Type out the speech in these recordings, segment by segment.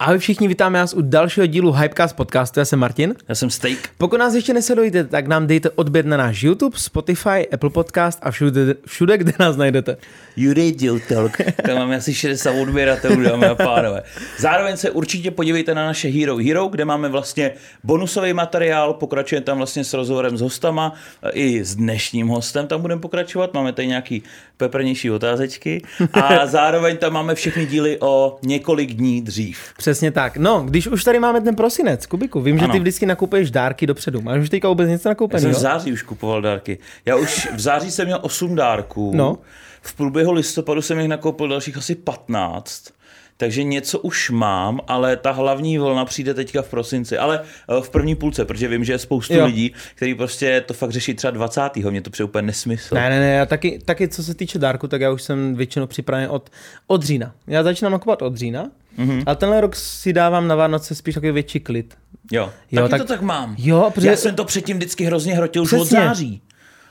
Ahoj všichni, vítáme vás u dalšího dílu Hypecast podcastu, já jsem Martin. Já jsem Steak. Pokud nás ještě nesledujete, tak nám dejte odběr na náš YouTube, Spotify, Apple Podcast a všude, všude kde nás najdete. You Radio Talk. Tam máme asi 60 odběratelů, dámy a pánové. Zároveň se určitě podívejte na naše Hero Hero, kde máme vlastně bonusový materiál, pokračujeme tam vlastně s rozhovorem s hostama, i s dnešním hostem tam budeme pokračovat, máme tady nějaký peprnější otázečky a zároveň tam máme všechny díly o několik dní dřív. Přesně tak. No, když už tady máme ten prosinec, Kubiku, vím, že Ano. ty vždycky nakupuješ dárky dopředu. Máš už teďka vůbec něco Já nakoupený, jsem v září už kupoval dárky. Já už v září jsem měl 8 dárků. No. V průběhu listopadu jsem jich nakoupil dalších asi 15. Takže něco už mám, ale ta hlavní vlna přijde teďka v prosinci, ale eh, v první půlce, protože vím, že je spoustu Jo. lidí, kteří prostě to fakt řeší třeba 20. Mě to přijde úplně nesmysl. Ne, ne, ne, já taky, taky co se týče dárku, tak já už jsem většinou připraven od, od října. Já začínám nakupovat od října. Mm-hmm. ale tenhle rok si dávám na Vánoce spíš takový větší klid. Jo, Jo, taky tak- to tak mám. Jo, protože- Já jsem to předtím vždycky hrozně hrotil už od září.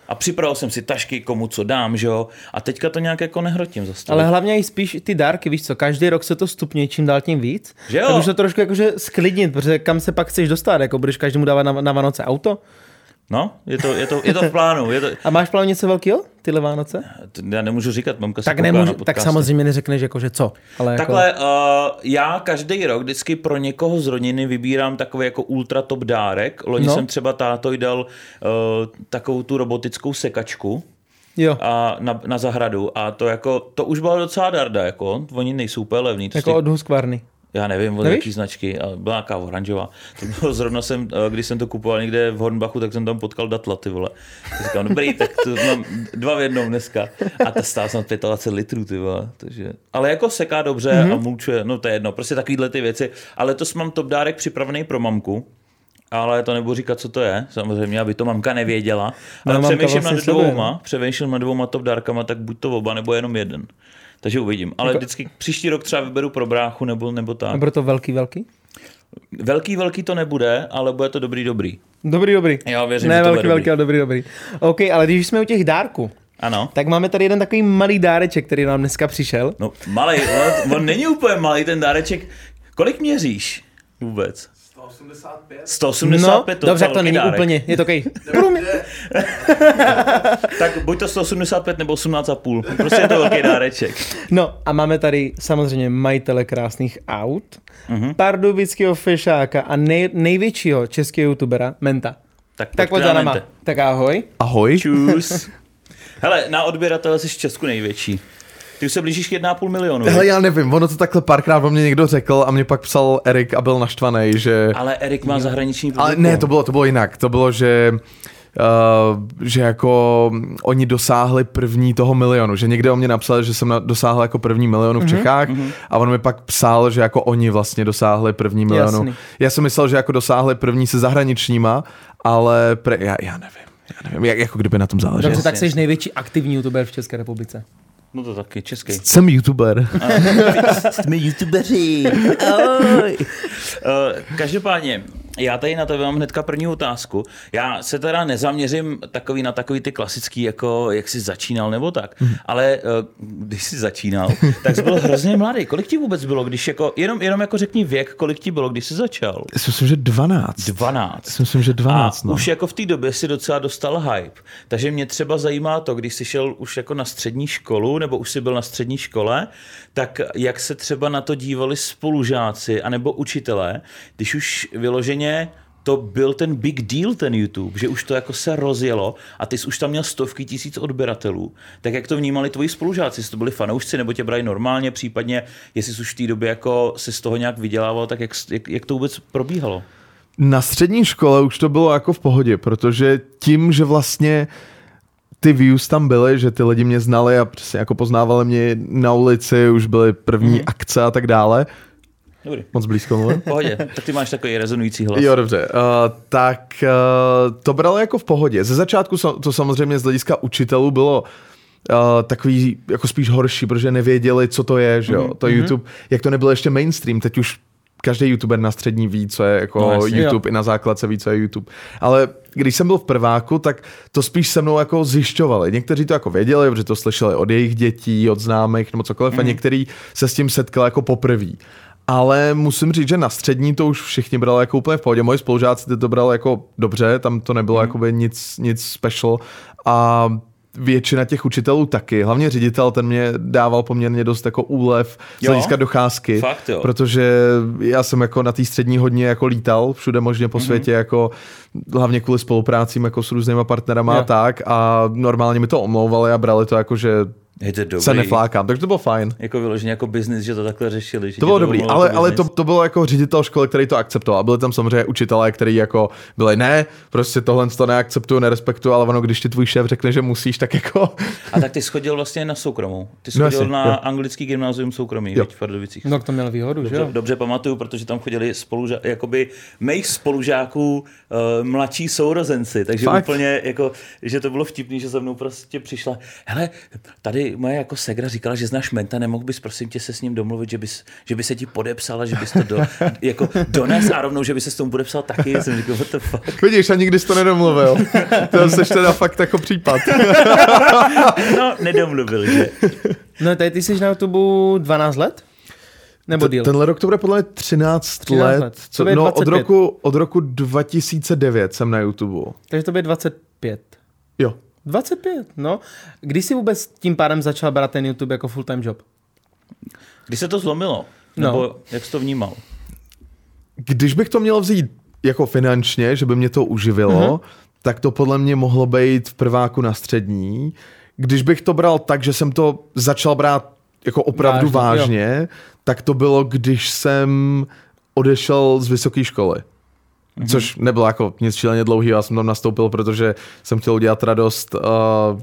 A připravil jsem si tašky, komu co dám, že jo. A teďka to nějak jako nehrotím za Ale hlavně i spíš ty dárky, víš co, každý rok se to stupňuje čím dál tím víc. Že jo? Tak už to trošku jakože sklidnit, protože kam se pak chceš dostat, jako budeš každému dávat na, na Vánoce auto. No, je to, je to, je to v plánu. Je to, A máš plán něco velkého, tyhle Vánoce? já nemůžu říkat, mamka Tak, nemůžu, na tak samozřejmě neřekneš jakože co. Ale jako, Takhle, uh, já každý rok vždycky pro někoho z rodiny vybírám takový jako ultra top dárek. Loni No. jsem třeba táto dal uh, takovou tu robotickou sekačku jo, a na, na zahradu a to jako, to už byla docela darda, jako, oni nejsou úplně levný. Jako od Husqvarny. Já nevím, od Nevíš? jaký značky, ale byla nějaká oranžová. To bylo zrovna jsem, eh, když jsem to kupoval někde v Hornbachu, tak jsem tam potkal datla, ty vole. Tak říkám, dobrý, tak to mám dva v jednom dneska. A ta stála snad 25 litrů, ty vole. Takže, ale jako seká dobře Mhm. mm-hmm. a mulčuje, no to je jedno, prostě takovýhle ty věci. Ale to mám top dárek připravený pro mamku. Ale to nebudu říkat, co to je, samozřejmě, aby to mamka nevěděla. No, Ale mamka přemýšlím vlastně nad sleduje, dvouma, přemýšlím nad dvouma top dárkama, tak buď to oba, nebo jenom jeden. Takže uvidím. Ale Jako- vždycky příští rok třeba vyberu pro bráchu nebo, nebo tak. A proto velký, velký? Velký, velký to nebude, ale bude to dobrý, dobrý. Dobrý, dobrý. Já věřím, ne, že to velký, bude velký, ale dobrý, dobrý. OK, ale když jsme u těch dárků, Ano. tak máme tady jeden takový malý dáreček, který nám dneska přišel. No, malý, on, on není úplně malý ten dáreček. Kolik měříš vůbec? 185. 185, no, to dobře, to velký není dárek. úplně, je to okej. Tak buď to 185 nebo 18,5. Prostě je to velký dáreček. No a máme tady samozřejmě majitele krásných aut, Mhm. mm-hmm. pardubického fešáka a nej, největšího českého youtubera Menta. Tak, Tak pojď za náma. Tak ahoj. Ahoj. Čus. Hele, na odběratele jsi v Česku největší. Ty už se blížíš k 1,5 milionu. Hele, já nevím, ono to takhle párkrát o mě někdo řekl a mě pak psal Erik a byl naštvaný, že... Ale Erik má zahraniční Ale ne, to bylo, to bylo jinak. To bylo, že... Uh, že jako oni dosáhli první toho milionu, že někde o mě napsal, že jsem na, dosáhl jako první milionu v Mhm, Čechách a on mi pak psal, že jako oni vlastně dosáhli první milionu. Jasný. Já jsem myslel, že jako dosáhli první se zahraničníma, ale pre, já, já nevím. Já nevím, jak, jako kdyby na tom záleželo. Dobře, tak jsi největší aktivní youtuber v České republice. No to taky, český. Jsem youtuber. Jsme youtubeři. Ahoj. Eh, Každopádně, já tady na tebe mám hnedka první otázku. Já se teda nezaměřím takový na takový ty klasický, jako jak jsi začínal nebo tak, ale eh, když jsi začínal, tak jsi byl hrozně mladý. Kolik ti vůbec bylo, když jako, jenom, jenom jako řekni věk, kolik ti bylo, když jsi začal? Já si myslím, že 12. 12. Já si myslím, že 12, a no. už jako v té době si docela dostal hype. Takže mě třeba zajímá to, když jsi šel už jako na střední školu, nebo už jsi byl na střední škole, tak jak se třeba na to dívali spolužáci anebo učitelé, když už vyloženě to byl ten big deal, ten YouTube, že už to jako se rozjelo a ty jsi už tam měl stovky tisíc odběratelů, tak jak to vnímali tvoji spolužáci? Jestli to byli fanoušci nebo tě brali normálně, případně jestli jsi už v té době jako si z toho nějak vydělával, tak jak, jak, jak to vůbec probíhalo? Na střední škole už to bylo jako v pohodě, protože tím, že vlastně ty views tam byly, že ty lidi mě znali a přesně jako poznávali mě na ulici, už byly první mm. akce a tak dále. Dobrý. Moc blízko mluvím. V pohodě, tak ty máš takový rezonující hlas. Jo, dobře. Uh, tak uh, to bralo jako v pohodě. Ze začátku to samozřejmě z hlediska učitelů bylo uh, takový jako spíš horší, protože nevěděli, co to je, že jo, to YouTube, jak to nebylo ještě mainstream, teď už každý youtuber na střední ví, co je jako No, jasně. YouTube, i na základce ví, co je YouTube. Ale když jsem byl v prváku, tak to spíš se mnou jako zjišťovali. Někteří to jako věděli, protože to slyšeli od jejich dětí, od známých nebo cokoliv, mm. a některý se s tím setkali jako poprvé. Ale musím říct, že na střední to už všichni brali jako úplně v pohodě. Moji spolužáci to brali jako dobře, tam to nebylo mm. nic, nic special. A většina těch učitelů taky, hlavně ředitel, ten mě dával poměrně dost jako úlev z hlediska docházky, Fakt jo. protože já jsem jako na té střední hodně jako lítal všude možně po světě, jako hlavně kvůli spoluprácím jako s různýma partnerama Jo. a tak a normálně mi to omlouvali a brali to jako, že Je to dobrý. se neflákám, takže to bylo fajn. Jako vyloženě jako biznis, že to takhle řešili. Že To bylo dobrý, ale, ale to, to bylo jako ředitel školy, který to akceptoval. Byli tam samozřejmě učitelé, kteří jako byli, ne, prostě tohle to neakceptuju, nerespektuju, ale ono, když ti tvůj šéf řekne, že musíš, tak jako... A tak ty schodil vlastně na soukromou. Ty No schodil jasně, na jo. anglický gymnázium soukromý, Jo. v Pardubicích. No to měl výhodu, že Dobře, jo? dobře pamatuju, protože tam chodili spoluža- jakoby mých spolužáků uh, mladší sourozenci, takže Fakt? Fakt? úplně jako, že to bylo vtipný, že za mnou prostě přišla, hele, tady moje jako segra říkala, že znáš menta, nemohl bys prosím tě se s ním domluvit, že, bys, že by se ti podepsala, že bys to do, jako dones a rovnou, že by se s tomu podepsal taky. Já jsem říkal, what the fuck. Vidíš, a nikdy jsi to nedomluvil. to jsi teda fakt jako případ. No, nedomluvil, že? No tady ty jsi na YouTube 12 let? Nebo díl? Tenhle rok to bude podle mě 13, 13 let. let. Co, no, od 25. roku, od roku 2009 jsem na YouTube. Takže to bude 25. Jo. 25, no. Kdy jsi vůbec tím pádem začal brát ten YouTube jako full-time job? Kdy se to zlomilo? No. Nebo jak jsi to vnímal? Když bych to měl vzít jako finančně, že by mě to uživilo, mm-hmm. tak to podle mě mohlo být v prváku na střední. Když bych to bral tak, že jsem to začal brát jako opravdu Vážně, vážně, vážně tak to bylo, když jsem odešel z vysoké školy. Mhm. Mm-hmm. Což nebylo jako nic šíleně dlouhý, já jsem tam nastoupil, protože jsem chtěl udělat radost uh,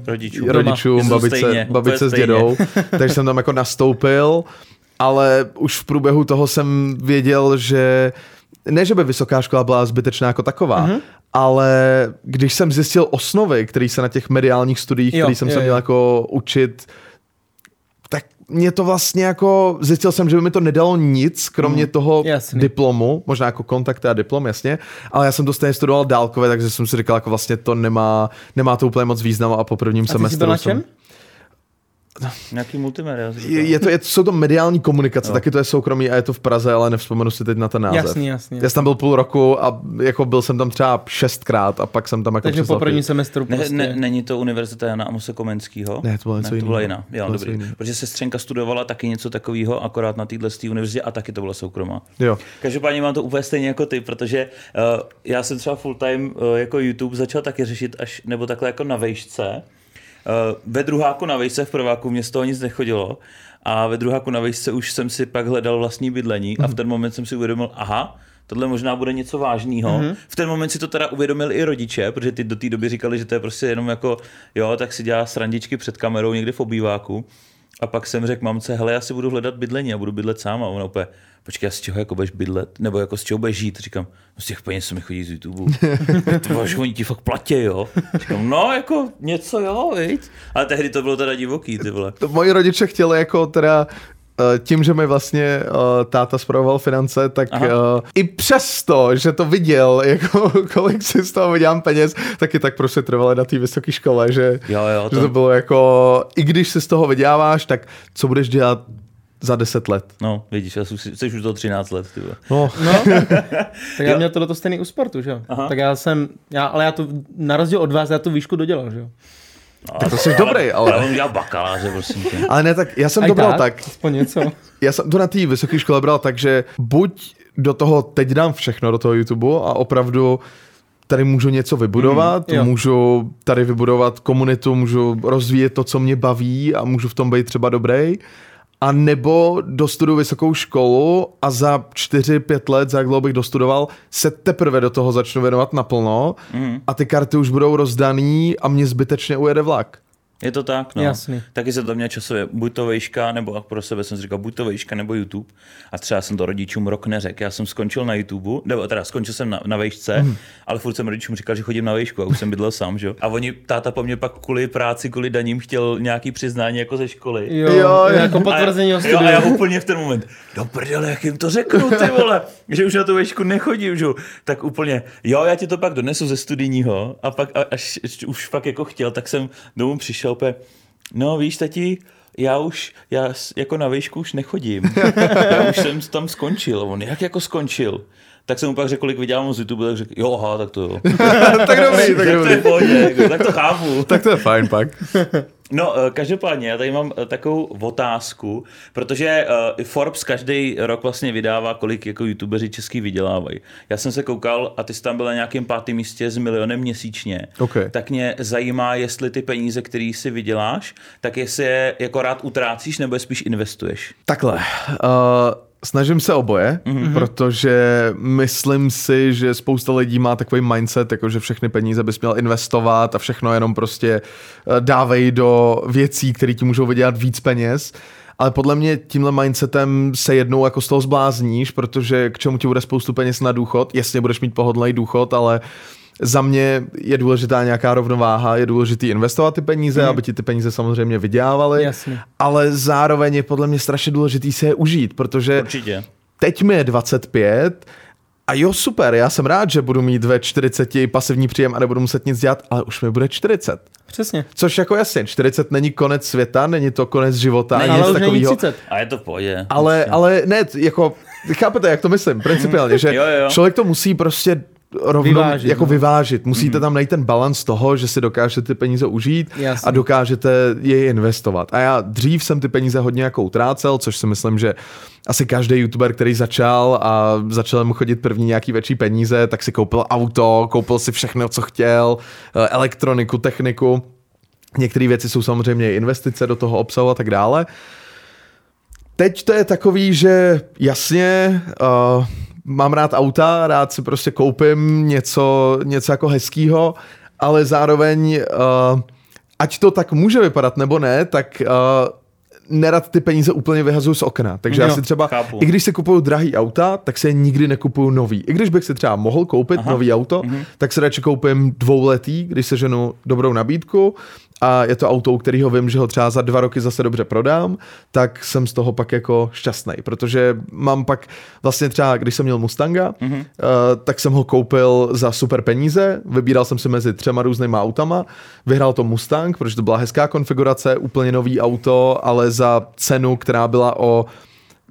Rodičům. rodičům babice, Stejně, babice s dědou, takže jsem tam jako nastoupil, ale už v průběhu toho jsem věděl, že ne, že by vysoká škola byla zbytečná jako taková, mm-hmm. ale když jsem zjistil osnovy, které se na těch mediálních studiích, Jo, které jsem jo, se jo. měl jako učit, mě to vlastně jako, zjistil jsem, že by mi to nedalo nic, kromě mm, toho jasný. diplomu, možná jako kontakty a diplom, jasně, ale já jsem to stejně studoval dálkově, takže jsem si říkal, jako vlastně to nemá, nemá to úplně moc význam a po prvním A semestru jsem... Nějaký multimédia. jsi Je, je to, je, jsou to mediální komunikace, taky to je soukromí a je to v Praze, ale nevzpomenu si teď na ten název. Jasný, jasný. Já jsem tam byl půl roku a jako byl jsem tam třeba šestkrát a pak jsem tam jako Takže po chodit. semestru Ne, prostě. ne, není to univerzita Jana Amose Komenského? Ne, to bylo něco ne, to byla jiného. jiná. Jo, To bylo dobrý. jiného. Protože sestřenka studovala taky něco takového, akorát na téhle univerzitě a taky to byla soukromá. Jo. Každopádně mám to úplně stejně jako ty, protože uh, já jsem třeba full time uh, jako YouTube začal taky řešit až, nebo takhle jako na vejšce. Uh, ve druháku na vejšce v prváku mě z toho nic nechodilo a ve druháku na vejšce už jsem si pak hledal vlastní bydlení a v ten moment jsem si uvědomil, aha, tohle možná bude něco vážného. Mm-hmm. V ten moment si to teda uvědomil i rodiče, protože ty do té doby říkali, že to je prostě jenom jako, jo, tak si dělá srandičky před kamerou někde v obýváku. A pak jsem řekl mamce, hele, já si budu hledat bydlení a budu bydlet sám. A ona úplně, počkej, a z čeho jako budeš bydlet? Nebo jako z čeho budeš žít? Říkám, no z těch peněz, co mi chodí z YouTube. to máš, oni ti fakt platí, jo? Říkám, no, jako něco, jo, viď? Ale tehdy to bylo teda divoký, ty vole. To moji rodiče chtěli jako teda tím, že mi vlastně uh, táta spravoval finance, tak uh, i přesto, že to viděl, jako kolik si z toho vydělám peněz, tak i tak prostě trvalo na té vysoké škole, že, Jo, jo, že to- to bylo jako, i když si z toho vyděláváš, tak co budeš dělat za 10 let? No, vidíš, já jsi, jsi už do 13 let, ty. No, No, tak já měl tohle stejný u sportu, že jo? Tak já jsem, já, ale já to, na rozdíl od vás, já tu výšku dodělal, že jo? Tak to jsi dobrý, ale... Já mám dělal bakaláře, prosím tě. Ale ne, tak já jsem Aj to bral tak, Aspoň něco. já jsem to na té vysoké škole bral tak, že buď do toho teď dám všechno do toho YouTube a opravdu tady můžu něco vybudovat, Mm, jo. můžu tady vybudovat komunitu, můžu rozvíjet to, co mě baví a můžu v tom být třeba dobrý. A nebo dostuduju vysokou školu a za 4-5 let, za jak dlouho bych dostudoval, se teprve do toho začnu věnovat naplno Mhm. a ty karty už budou rozdaný a mě zbytečně ujede vlak. Je to tak, no. Jasný. Taky se to měl časově, buď to vejška, nebo a pro sebe jsem si říkal, buď to vejška, nebo YouTube. A třeba jsem to rodičům rok neřekl. Já jsem skončil na YouTube, nebo teda skončil jsem na, na vejšce, mm. ale furt jsem rodičům říkal, že chodím na vejšku a už jsem bydlel sám, že jo. A oni, táta po mně pak kvůli práci, kvůli daním chtěl nějaký přiznání jako ze školy. Jo, Jo, jako potvrzení o a, jo, a studiu. já úplně v ten moment, do prdele, jak jim to řeknu, ty vole, že už na tu vejšku nechodím, že? jo. Tak úplně, jo, já ti to pak donesu ze studijního a pak, a, až, až už fakt jako chtěl, tak jsem domů přišel úplně, no víš, tati, já už, já jako na výšku už nechodím. já už jsem tam skončil. On, jak jako skončil? Tak jsem mu pak řekl, kolik vydělám z YouTube, tak řekl, jo, aha, tak to jo. tak dobrý, tak tak to je dobrý. pohodě, jako, tak to chápu. Tak to je fajn pak. No, eh, každopádně, já tady mám eh, takovou otázku, protože eh, Forbes každý rok vlastně vydává, kolik jako youtubeři český vydělávají. Já jsem se koukal a ty jsi tam byl na nějakém pátém místě s milionem měsíčně. OK. Tak mě zajímá, jestli ty peníze, které si vyděláš, tak jestli je jako rád utrácíš, nebo je spíš investuješ. Takhle. Uh, snažím se oboje, mm-hmm. protože myslím si, že spousta lidí má takový mindset, jako že všechny peníze bys měl investovat a všechno jenom prostě eh, dávej do věcí, které ti můžou vydělat víc peněz. Ale podle mě tímhle mindsetem se jednou jako z toho zblázníš, protože k čemu ti bude spoustu peněz na důchod, jasně budeš mít pohodlný důchod, ale za mě je důležitá nějaká rovnováha, je důležitý investovat ty peníze, mm. aby ti ty peníze samozřejmě vydělávaly, Jasně. ale zároveň je podle mě strašně důležitý si je užít, protože Určitě. teď mi je 25 a jo, super, já jsem rád, že budu mít ve 40 pasivní příjem a nebudu muset nic dělat, ale už mi bude 40. Přesně. Což jako jasně, 40 není konec světa, není to konec života, Ne, ani Ale nic už není takového. 30. A je to v pohodě. Ale, ale ne, jako, chápete, jak to myslím, principiálně, že Jo, jo. člověk to musí prostě rovnou Vyvážit, jako no. vyvážit. Musíte tam najít ten balans toho, že si dokážete ty peníze užít Jasně. a dokážete je investovat. A já dřív jsem ty peníze hodně jako utrácel, což si myslím, že asi každý youtuber, který začal a začal mu chodit první nějaký větší peníze, tak si koupil auto, koupil si všechno, co chtěl, eh, elektroniku, techniku. Některé věci jsou samozřejmě investice do toho obsahu a tak dále. Teď to je takový, že jasně, uh, mám rád auta, rád si prostě koupím něco, něco jako hezkýho, ale zároveň, uh, ať to tak může vypadat nebo ne, tak uh, nerad ty peníze úplně vyhazuju z okna. Takže Jo, já si třeba, chápu. i když si kupuju drahý auta, tak si je nikdy nekupuju nový. I když bych si třeba mohl koupit Aha. nový auto, mm-hmm. tak si radši koupím dvouletý, když se ženu dobrou nabídku a je to auto, u kterého vím, že ho třeba za dva roky zase dobře prodám, tak jsem z toho pak jako šťastný, protože mám pak vlastně třeba, když jsem měl Mustanga, mm-hmm. uh, tak jsem ho koupil za super peníze, vybíral jsem si mezi třema různýma autama, vyhrál to Mustang, protože to byla hezká konfigurace, úplně nový auto, ale za cenu, která byla o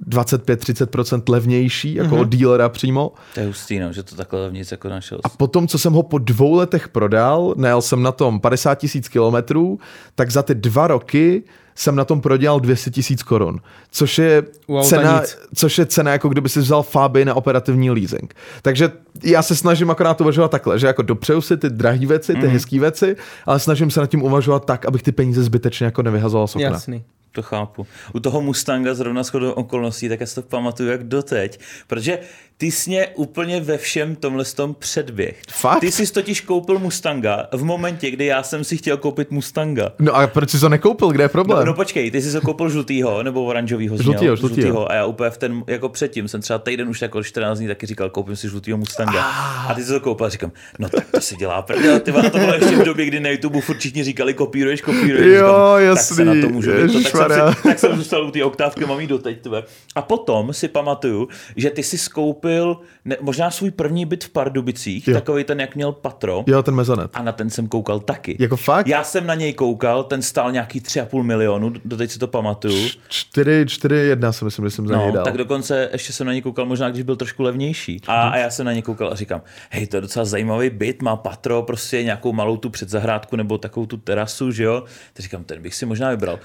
25-30% levnější, jako mm-hmm. od dílera přímo. To je hustý, no, že to takhle levnic jako našel. A potom, co jsem ho po dvou letech prodal, najel jsem na tom 50 tisíc kilometrů, tak za ty dva roky jsem na tom prodělal 200 tisíc korun, což je, auta cena, což je cena, jako kdyby si vzal Faby na operativní leasing. Takže já se snažím akorát uvažovat takhle, že jako dopřeju si ty drahé věci, ty mm. hezké věci, ale snažím se nad tím uvažovat tak, abych ty peníze zbytečně jako nevyhazoval z okna. Jasný. To chápu. U toho Mustanga zrovna shodou okolností, tak já si to pamatuju jak doteď, protože ty jsi mě úplně ve všem tomhle tom předběh. Fakt? Ty jsi totiž koupil Mustanga v momentě, kdy já jsem si chtěl koupit Mustanga. No a proč jsi to nekoupil, kde je problém? No, no počkej, ty jsi se koupil žlutýho nebo oranžovýho? jsi Žlutýho, měl? žlutýho. A já úplně v ten, jako předtím, jsem třeba týden už jako 14 dní taky říkal, koupím si žlutýho Mustanga. A ty jsi to koupil a říkám, no tak to si dělá prdel, ty to bylo ještě v době, kdy na YouTube furt všichni říkali, kopíruješ, kopíruješ. Jo, Říkám, jasný, Tak se na to můžu. To, tak, jsem si, tak jsem zůstal u té oktávky, mám jí doteď, tve. A potom si pamatuju, že ty si skoupil ne, možná svůj první byt v Pardubicích, Jo. takový ten, jak měl patro. Jo, ten mezonet. A na ten jsem koukal taky. Jako fakt? Já jsem na něj koukal, ten stál nějaký 3,5 milionu, doteď si to pamatuju. 4, 4, 1 si myslím, že jsem za něj No, dal. tak dokonce ještě jsem na něj koukal, možná když byl trošku levnější. A, a já jsem na něj koukal a říkám, hej, to je docela zajímavý byt, má patro, prostě nějakou malou tu předzahrádku nebo takovou tu terasu, že jo. Tak říkám, ten bych si možná vybral.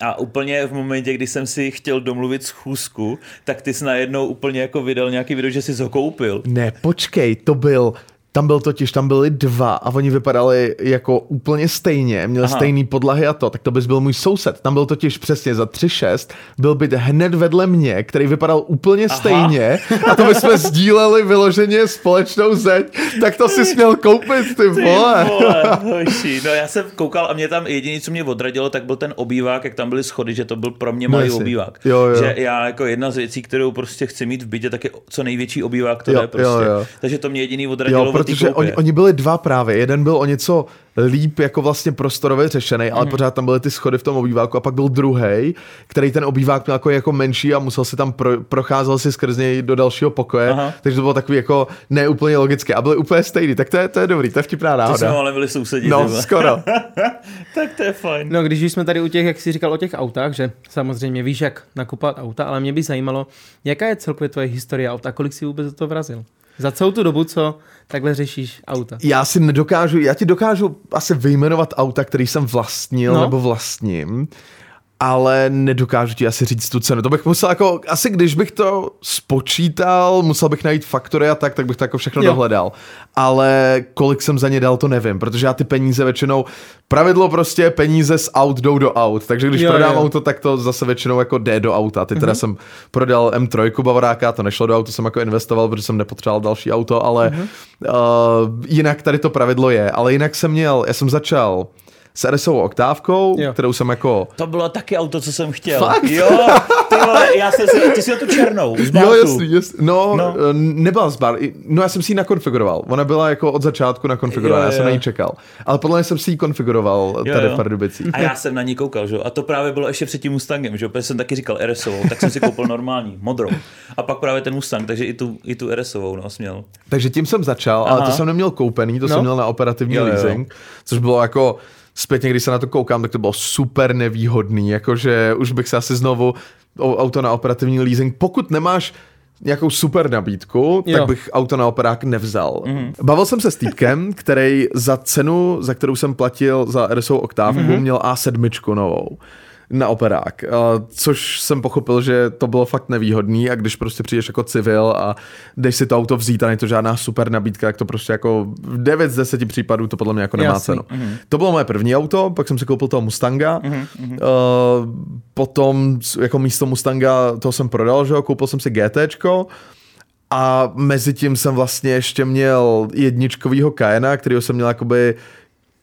A úplně v momentě, kdy jsem si chtěl domluvit schůzku, tak ty jsi najednou úplně jako vydal nějaký video, že jsi ho koupil. Ne, počkej, to byl, tam byl totiž, tam byli dva a oni vypadali jako úplně stejně, měli Aha. Stejný podlahy a to, tak to bys byl můj soused. Tam byl totiž přesně za 3,6, byl byt hned vedle mě, který vypadal úplně Aha. Stejně a to bychom sdíleli vyloženě společnou zeď, tak to si směl koupit, ty Ty vole. vole, hoši. No já jsem koukal a mě tam jediný, co mě odradilo, tak byl ten obývák, jak tam byly schody, že to byl pro mě malý jasně. obývák. Jo, jo. Že já jako jedna z věcí, kterou prostě chci mít v bytě, tak je co největší obývák to Jo, je prostě. jo, jo. Takže to mě jediný odradilo Jo, protože oni, oni byli dva právě. Jeden byl o něco líp jako vlastně prostorově řešený, ale Mhm. pořád tam byly ty schody v tom obýváku a pak byl druhý, který ten obývák měl jako, jako menší a musel si tam pro, procházel si skrz něj do dalšího pokoje, Aha. takže to bylo takový jako neúplně logické a byly úplně stejný, tak to je, to je dobrý, to je vtipná To jsme náhoda. ale byli sousedí. No, ty vole. skoro. tak to je fajn. No, když jsme tady u těch, jak jsi říkal o těch autách, že samozřejmě víš, jak nakupovat auta, ale mě by zajímalo, jaká je celkově tvoje historie aut a kolik si vůbec do toho vrazil? Za celou tu dobu, co takhle řešíš auta. Já si nedokážu, já ti dokážu asi vyjmenovat auta, který jsem vlastnil No. nebo vlastním, ale nedokážu ti asi říct tu cenu. To bych musel jako, asi když bych to spočítal, musel bych najít faktory a tak, tak bych to jako všechno Jo. dohledal. Ale kolik jsem za ně dal, to nevím, protože já ty peníze většinou, pravidlo prostě peníze z aut jdou do aut, takže když Jo, prodám jo. auto, tak to zase většinou jako jde do auta. Teď teda jsem prodal M3 Bavoráka, to nešlo do auta, jsem jako investoval, protože jsem nepotřeboval další auto, ale uh, jinak tady to pravidlo je. Ale jinak jsem měl, já jsem začal s RSovou oktávkou, Jo. kterou jsem jako To bylo taky auto, co jsem chtěl. Fakt? Jo, ty vole, já jsem si, ty jsi měl tu černou, z Jo, jasný, jasný. No, No. no. nebyla z bar. No, já jsem si ji nakonfiguroval. Ona byla jako od začátku nakonfigurovaná, já jsem jo. na ní čekal. Ale podle mě jsem si ji konfiguroval Jo, tady jo. v Pardubicích. A já jsem na ní koukal, že jo? A to právě bylo ještě před tím Mustangem, že jo? Protože jsem taky říkal RSovou, tak jsem si koupil normální, modrou. A pak právě ten Mustang, takže i tu, i tu RSovou, no, směl. Takže tím jsem začal, ale Aha. to jsem neměl koupený, to No. jsem měl na operativní Jo, jo, jo. leasing, což bylo jako zpětně, když se na to koukám, tak to bylo super nevýhodný, jakože už bych se asi znovu auto na operativní leasing, pokud nemáš nějakou super nabídku, Jo. tak bych auto na operák nevzal. Mhm. Mm-hmm. Bavil jsem se s týpkem, který za cenu, za kterou jsem platil za RSO oktávku, Mhm. mm-hmm. měl A7 novou na operák, uh, což jsem pochopil, že to bylo fakt nevýhodný a když prostě přijdeš jako civil a jdeš si to auto vzít a není to žádná super nabídka, tak to prostě jako v 9 z 10 případů to podle mě jako nemá Jasný. cenu. Mm-hmm. To bylo moje první auto, pak jsem si koupil toho Mustanga, mm-hmm. uh, potom jako místo Mustanga to jsem prodal, že jo, koupil jsem si GTčko, a mezi tím jsem vlastně ještě měl jedničkovýho Cayena, kterýho jsem měl jakoby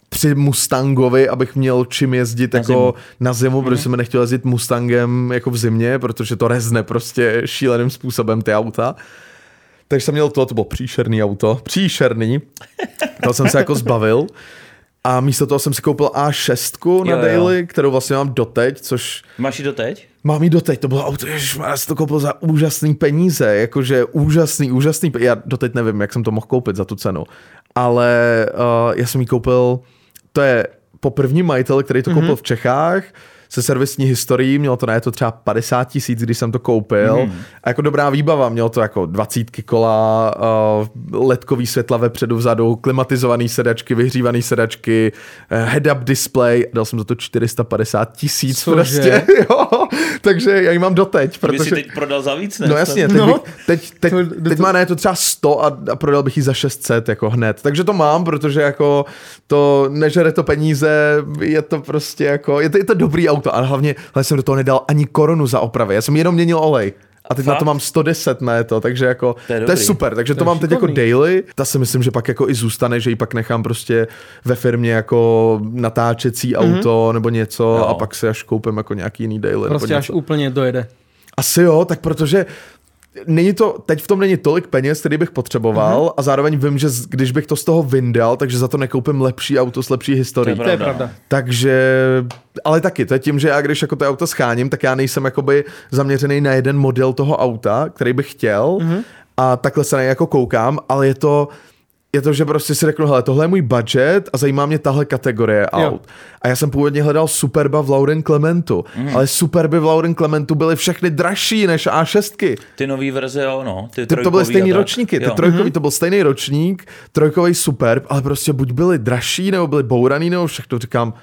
při Mustangovi, abych měl čím jezdit Na jako zimu. na zimu, protože jsem nechtěl jezdit Mustangem jako v zimě, protože to rezne prostě šíleným způsobem ty auta. Takže jsem měl to, to bylo příšerný auto, příšerný. To jsem se jako zbavil. A místo toho jsem si koupil A6 na Jo, jo. daily, kterou vlastně mám doteď, což Máš ji doteď? Mám ji doteď, to bylo auto, já jsem to koupil za úžasný peníze, jakože úžasný, úžasný, já doteď nevím, jak jsem to mohl koupit za tu cenu, ale uh, já jsem ji koupil, to je po první majitel, který to koupil v Čechách, se servisní historií, mělo to na je to třeba 50 tisíc, když jsem to koupil. Mm. A jako dobrá výbava, mělo to jako 20 kola, uh, ledkový světla vepředu, vzadu, klimatizovaný sedačky, vyhřívaný sedačky, uh, head-up display, dal jsem za to 450 tisíc prostě, jo. Takže já ji mám doteď, Protože... Si teď prodal za víc, ne? No jasně, teď, No. bych, teď, teď, teď má na je to třeba 100 a, a prodal bych ji za 600 jako hned. Takže to mám, protože jako to nežere to peníze, je to prostě jako, je to, je to dobrý auto, ale hlavně, hlavně jsem do toho nedal ani korunu za opravy, já jsem jenom měnil olej. A teď Fakt? na to mám 110 na to, takže jako, To je to je super, takže to, To mám teď jako daily. Ta si myslím, že pak jako i zůstane, že ji pak nechám prostě ve firmě jako natáčecí auto nebo něco Jo. a pak si až koupím jako nějaký jiný daily. nebo Prostě až něco. úplně dojede. Asi jo, tak protože není to, teď v tom není tolik peněz, který bych potřeboval Mhm. a zároveň vím, že z- když bych to z toho vyndal, takže za to nekoupím lepší auto s lepší historií. To je Pravda. pravda. Takže, ale taky, to je tím, že já když jako to auto scháním, tak já nejsem jakoby zaměřený na jeden model toho auta, který bych chtěl mm-hmm. a takhle se na jako koukám, ale je to, je to, že prostě si řeknu, hele, tohle je můj budget a zajímá mě tahle kategorie Jo. aut. A já jsem původně hledal Superba v Lauren Clementu, mm. ale Superby v Lauren Clementu byly všechny dražší než A6. Ty nový verze, jo, no. Ty, Ty, to byly stejný ročníky, ty Jo. trojkový, to byl stejný ročník, trojkový Superb, ale prostě buď byly dražší, nebo byly bouraný, nebo všechno, říkám,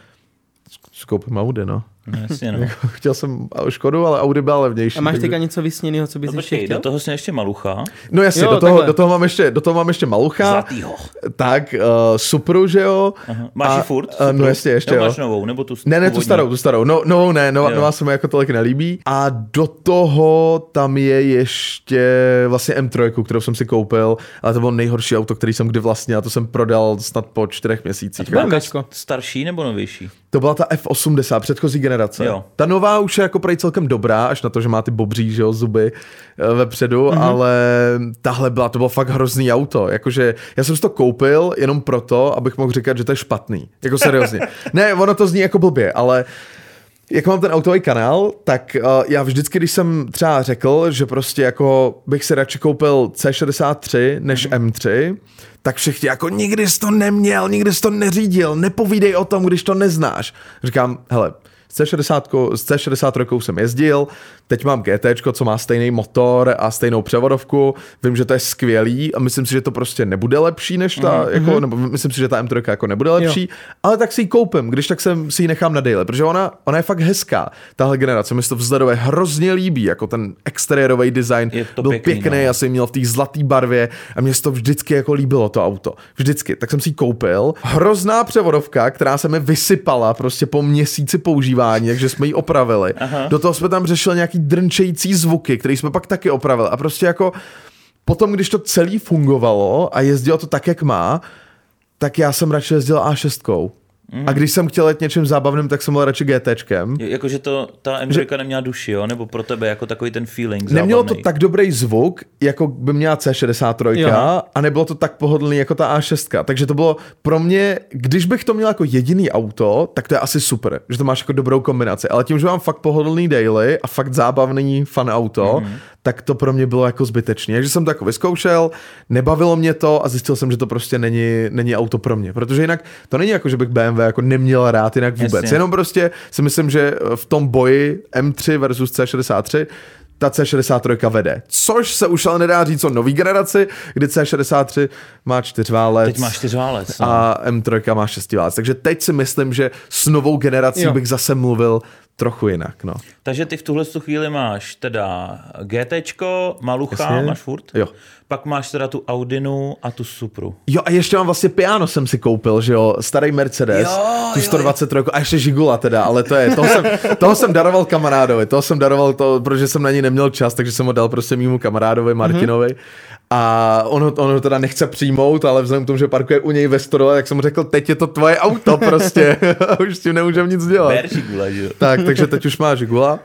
skoupím Audi, no. No, jasně, no. Chtěl jsem Škodu, ale Audi byla levnější. A máš takže- teďka něco vysněného, co bys No ještě chtěl? do toho jsi ještě malucha. No jasně, Jo, do, toho, takhle. do, toho mám ještě, do toho mám ještě Malucha. Zlatýho. Tak, uh, Supru, že jo. Aha. Máš A- ji furt? a, no jasně, ještě nebo jo. máš novou, nebo tu Ne, ne, tu starou, tu starou. No, novou ne, no, Jo. nová se mi jako tolik nelíbí. A do toho tam je ještě vlastně M3, kterou jsem si koupil, ale to bylo nejhorší auto, který jsem kdy vlastnil a to jsem prodal snad po čtyřech měsících. To byla nějaká starší nebo novější? To byla ta F80, předchozí generace generace. Jo. Ta nová už je jako prej celkem dobrá, až na to, že má ty bobří, že jo, zuby eh, vepředu, mm-hmm. ale tahle byla, to bylo fakt hrozný auto. Jakože já jsem si to koupil jenom proto, abych mohl říkat, že to je špatný. Jako seriózně. ne, ono to zní jako blbě, ale jak mám ten autový kanál, tak uh, já vždycky, když jsem třeba řekl, že prostě jako bych si radši koupil C63 než mm-hmm. M3, tak všichni jako nikdy jsi to neměl, nikdy jsi to neřídil, nepovídej o tom, když to neznáš. Říkám, hele, s C60, s C63 jsem jezdil, teď mám GT, co má stejný motor a stejnou převodovku, vím, že to je skvělý a myslím si, že to prostě nebude lepší než ta, mm-hmm. jako, nebo myslím si, že ta M3 jako nebude lepší, jo. ale tak si ji koupím, když tak jsem si ji nechám na daily, protože ona, ona je fakt hezká, tahle generace, mi se to vzhledově hrozně líbí, jako ten exteriérový design Je to byl pěkný, pěkný, no. já jsem ji měl v té zlaté barvě a mě se to vždycky jako líbilo to auto, vždycky, tak jsem si ji koupil, hrozná převodovka, která se mi vysypala prostě po měsíci používání, takže jsme ji opravili, Aha. do toho jsme tam řešili nějaký drnčející zvuky, který jsme pak taky opravili. A prostě jako potom, když to celý fungovalo a jezdilo to tak, jak má, tak já jsem radši jezdil A6. Mm. A když jsem chtěl jet něčím zábavným, tak jsem byl radši GTčkem. Jakože to, ta M3 neměla duši, jo? Nebo pro tebe jako takový ten feeling Nemělo to tak dobrý zvuk, jako by měla C63 Jo. a nebylo to tak pohodlný jako ta A6. Takže to bylo pro mě, když bych to měl jako jediný auto, tak to je asi super, že to máš jako dobrou kombinaci. Ale tím, že mám fakt pohodlný daily a fakt zábavný fan auto, mm-hmm. tak to pro mě bylo jako zbytečné. Takže jsem to jako vyzkoušel, nebavilo mě to a zjistil jsem, že to prostě není, není auto pro mě. Protože jinak to není jako, že bych BMW jako neměl rád jinak vůbec. Jasně. Jenom prostě si myslím, že v tom boji M3 versus C63 ta C63 vede. Což se už ale nedá říct o nový generaci, kdy C63 má čtyřválec. Teď máš čtyřválec. No. A M3 má šestiválec. Takže teď si myslím, že s novou generací Jo. bych zase mluvil trochu jinak. No. Takže ty v tuhle tu chvíli máš teda GTčko, Malucha, Jasně. máš furt? Jo. Pak máš teda tu Audinu a tu Supru. Jo a ještě mám vlastně piano jsem si koupil, že jo, starý Mercedes, Jo, tu jo. 123 a ještě Žigula teda, ale to je, toho jsem, toho jsem daroval kamarádovi, toho jsem daroval to, protože jsem na ní neměl čas, takže jsem ho dal prostě mýmu kamarádovi Martinovi a on ho, on ho teda nechce přijmout, ale vzhledem k tomu, že parkuje u něj ve stodole, tak jsem mu řekl, teď je to tvoje auto prostě, už s tím nemůžem nic dělat. Ber Žigule, že jo? Tak, takže teď už má Žigula.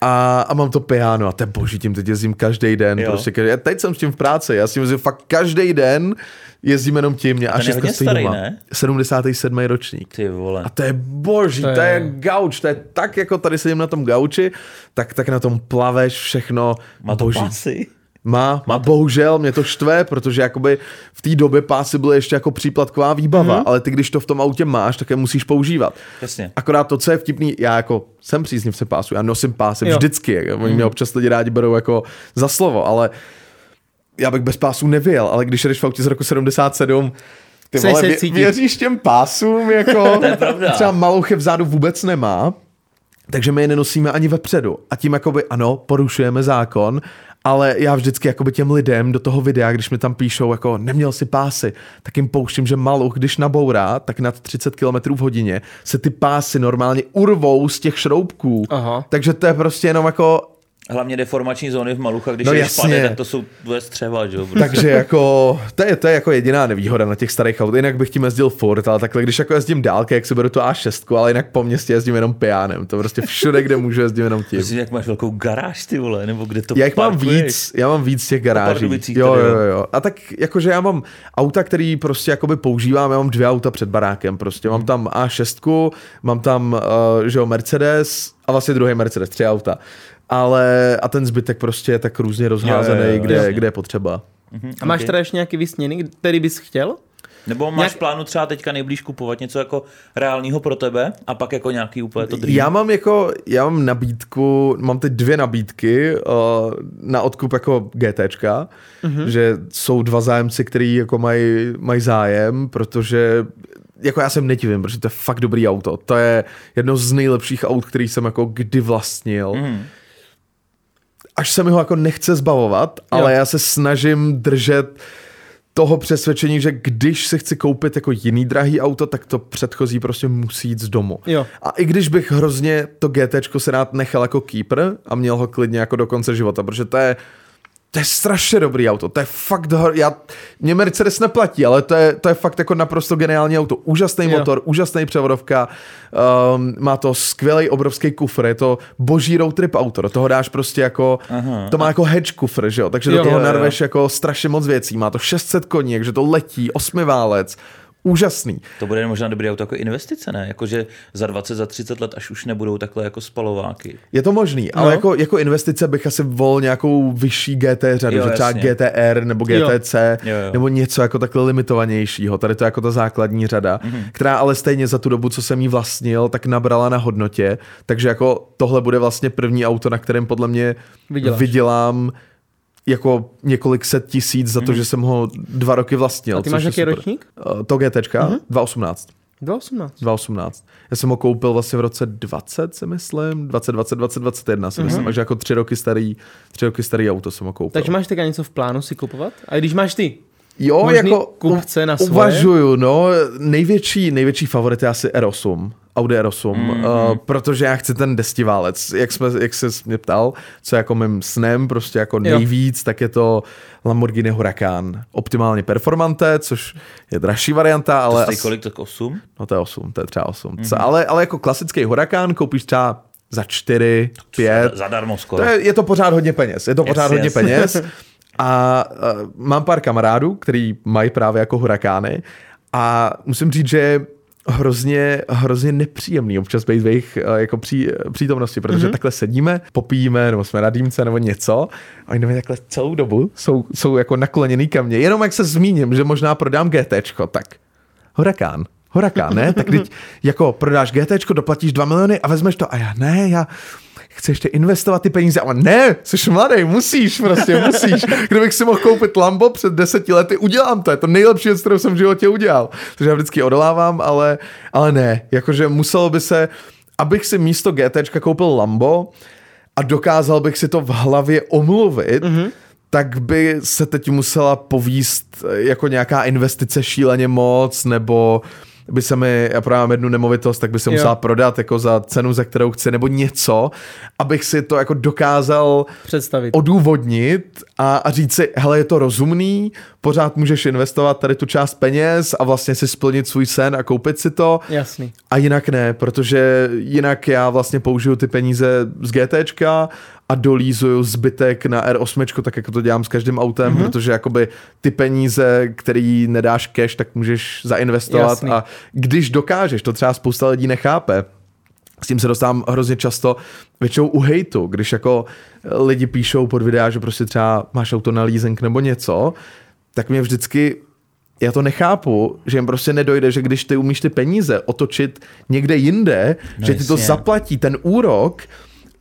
A, a mám to piano a to je boží, tím teď jezdím každý den. Jo. Prostě, každý, já teď jsem s tím v práci, já s tím jezdím fakt každý den, jezdím jenom tím. Mě je šestka starý, doma. ne? 77. ročník. Ty vole. A to je boží, to To je, to je gauč, to je tak, jako tady sedím na tom gauči, tak, tak na tom plaveš všechno Má to boží. pásy? Má, má bohužel, mě to štve, protože jakoby v té době pásy byly ještě jako příplatková výbava, mm-hmm. ale ty když to v tom autě máš, tak je musíš používat. Jasně. Akorát to, co je vtipný, já jako jsem příznivce pásu, já nosím pásy Jo. vždycky, oni mě občas lidi rádi berou jako za slovo, ale já bych bez pásů nevěl, ale když jdeš v autě z roku 77, ty Chceš vole, se vě, věříš těm pásům, jako třeba malouche vzadu vůbec nemá, takže my je nenosíme ani vepředu. A tím jakoby, ano, porušujeme zákon, ale já vždycky jakoby těm lidem do toho videa, když mi tam píšou jako neměl si pásy, tak jim pouštím, že maluch, když nabourá, tak nad 30 km v hodině se ty pásy normálně urvou z těch šroubků. Aha. Takže to je prostě jenom jako Hlavně deformační zóny v Malucha, když No je špade, tak to jsou tvoje střeva, že jo? Prostě. Takže jako, to je, to je jako jediná nevýhoda na těch starých aut. Jinak bych tím jezdil furt, ale takhle, když jako jezdím dálky, jak si beru tu A6, ale jinak po městě jezdím jenom pijánem. To prostě všude, kde můžu, jezdím jenom tím. Myslím, jak máš velkou garáž, ty vole, nebo kde to Já jich mám víc, já mám víc těch garáží. Jo, jo, jo. A tak jakože já mám auta, který prostě jakoby používám, já mám dvě auta před barákem prostě. Hmm. Mám tam A6, mám tam, uh, že jo, Mercedes a vlastně druhý Mercedes, tři auta. Ale a ten zbytek prostě je tak různě rozházený, Jo, jo, jo, kde, jasně. kde je potřeba. Mhm, A máš ok. teda ještě nějaký vysněný, který bys chtěl? Nebo máš Nějak- v plánu třeba teďka nejblíž kupovat něco jako reálního pro tebe a pak jako nějaký úplně to dream? Já mám jako, já mám nabídku, mám teď dvě nabídky uh, na odkup jako GTčka, mm-hmm. že jsou dva zájemci, který jako mají, mají zájem, protože jako já jsem netivím, protože to je fakt dobrý auto. To je jedno z nejlepších aut, který jsem jako kdy vlastnil. Mhm. Až se mi ho jako nechce zbavovat, ale já se snažím držet toho přesvědčení, že když si chci koupit jako jiný drahý auto, tak to předchozí prostě musí jít z domu. Jo. A i když bych hrozně to GT se rád nechal jako keeper a měl ho klidně jako do konce života, protože to je to je strašně dobrý auto, to je fakt, já, mě Mercedes neplatí, ale to je, to je fakt jako naprosto geniální auto, úžasný Jo. motor, úžasný převodovka, um, má to skvělý obrovský kufr, je to boží road trip auto, do toho dáš prostě jako, Aha. to má jako hedge kufr, že jo, takže Jo, do toho jo, jo. narveš jako strašně moc věcí, má to 600 koní, takže to letí, osmiválec, úžasný. To bude možná dobrý auto jako investice, ne? Jakože za 20, za 30 let, až už nebudou takhle jako spalováky. Je to možný, ale No. jako, jako investice bych asi volil nějakou vyšší GT řadu, Jo, že třeba jasně. GTR nebo Jo. GTC, Jo, jo. nebo něco jako takhle limitovanějšího. Tady to je jako ta základní řada, Mhm. mm-hmm. která ale stejně za tu dobu, co jsem jí vlastnil, tak nabrala na hodnotě. Takže jako tohle bude vlastně první auto, na kterém podle mě Vyděláš. vydělám jako několik set tisíc za to, že jsem ho dva roky vlastnil. A ty máš jaký ročník? Uh, To GTčka, mm-hmm. 2018. 2018. 2018. Já jsem ho koupil vlastně v roce 20, si myslím, 20, 20, 20, 21 si Mhm. myslím, takže jako tři roky starý, tři roky starý auto jsem ho koupil. Takže máš teďka něco v plánu si kupovat? A když máš ty, jo, možný jako kupce na svoje? uvažuju, no, největší, největší favorit je asi R8, Audi R8, Mhm. mm. uh, protože já chci ten destiválec, jak, jsme, jak se mě ptal, co je jako mým snem, prostě jako Jo. nejvíc, tak je to Lamborghini Huracan. Optimálně performante, což je dražší varianta, To ale... stojí asi- kolik, tak 8? No to je 8, to je třeba 8. Mm-hmm. Ale, ale jako klasický Huracán koupíš třeba za 4, 5. Zadarmo To skoro. je, je to pořád hodně peněz. Je to pořád Yes, hodně yes. peněz. A uh, mám pár kamarádů, který mají právě jako Hurakány a musím říct, že hrozně, hrozně nepříjemný občas být v jejich uh, jako pří, přítomnosti, protože mm-hmm. takhle sedíme, popijíme, nebo jsme na dýmce, nebo něco a oni takhle celou dobu jsou, jsou jako nakloněný ke mně. Jenom jak se zmíním, že možná prodám GTčko, tak Huracán. Huracán, ne? Tak teď jako prodáš GT, doplatíš 2 miliony a vezmeš to. A já ne, já chci ještě investovat ty peníze. A on, ne, jsi mladý, musíš, prostě musíš. Kdybych si mohl koupit Lambo před deseti lety, udělám to. Je to nejlepší věc, kterou jsem v životě udělal. Takže já vždycky odolávám, ale, ale ne. Jakože muselo by se, abych si místo GT koupil Lambo a dokázal bych si to v hlavě omluvit, mm-hmm tak by se teď musela povíst jako nějaká investice šíleně moc, nebo by se mi, já prodám jednu nemovitost, tak by se Jo. musela prodat jako za cenu, za kterou chci, nebo něco, abych si to jako dokázal představit. odůvodnit a, a říct si, hele, je to rozumný, pořád můžeš investovat tady tu část peněz a vlastně si splnit svůj sen a koupit si to. Jasný. A jinak ne, protože jinak já vlastně použiju ty peníze z GTčka a dolízuju zbytek na R8, tak jako to dělám s každým autem, mm-hmm. protože jakoby ty peníze, který nedáš cash, tak můžeš zainvestovat Jasný. a když dokážeš, to třeba spousta lidí nechápe, s tím se dostávám hrozně často, většinou u hejtu, když jako lidi píšou pod videa, že prostě třeba máš auto na leasing nebo něco, tak mě vždycky já to nechápu, že jim prostě nedojde, že když ty umíš ty peníze otočit někde jinde, no že ti to zaplatí ten úrok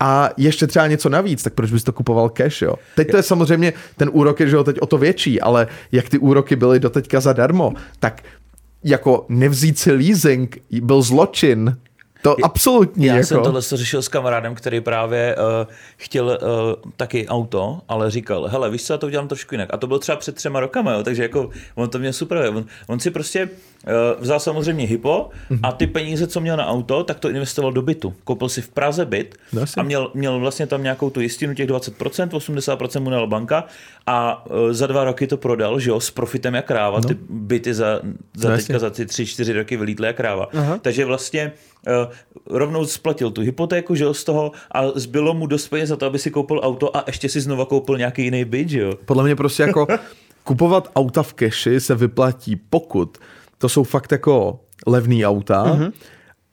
a ještě třeba něco navíc, tak proč bys to kupoval cash, jo? Teď to je samozřejmě, ten úrok je, že jo, teď o to větší, ale jak ty úroky byly doteďka zadarmo, tak jako nevzít si leasing byl zločin. To absolutní. Já jako. jsem tohle to řešil s kamarádem, který právě uh, chtěl uh, taky auto, ale říkal, hele, víš co, já to udělám trošku jinak. A to bylo třeba před třema rokama, jo, takže jako on to měl super. On, on si prostě vzal samozřejmě hypo a ty peníze, co měl na auto, tak to investoval do bytu. Koupil si v Praze byt No a měl, měl vlastně tam nějakou tu jistinu těch 20%, 80% mu dala banka a uh, za dva roky to prodal, že jo, s profitem jak kráva, no. ty byty za, za No teďka za ty tři, čtyři roky vylítly jak kráva. Aha. Takže vlastně uh, rovnou splatil tu hypotéku, že jo, z toho a zbylo mu dost peněz za to, aby si koupil auto a ještě si znova koupil nějaký jiný byt, že jo. Podle mě prostě jako kupovat auta v keši se vyplatí, pokud to jsou fakt jako levný auta, mm-hmm.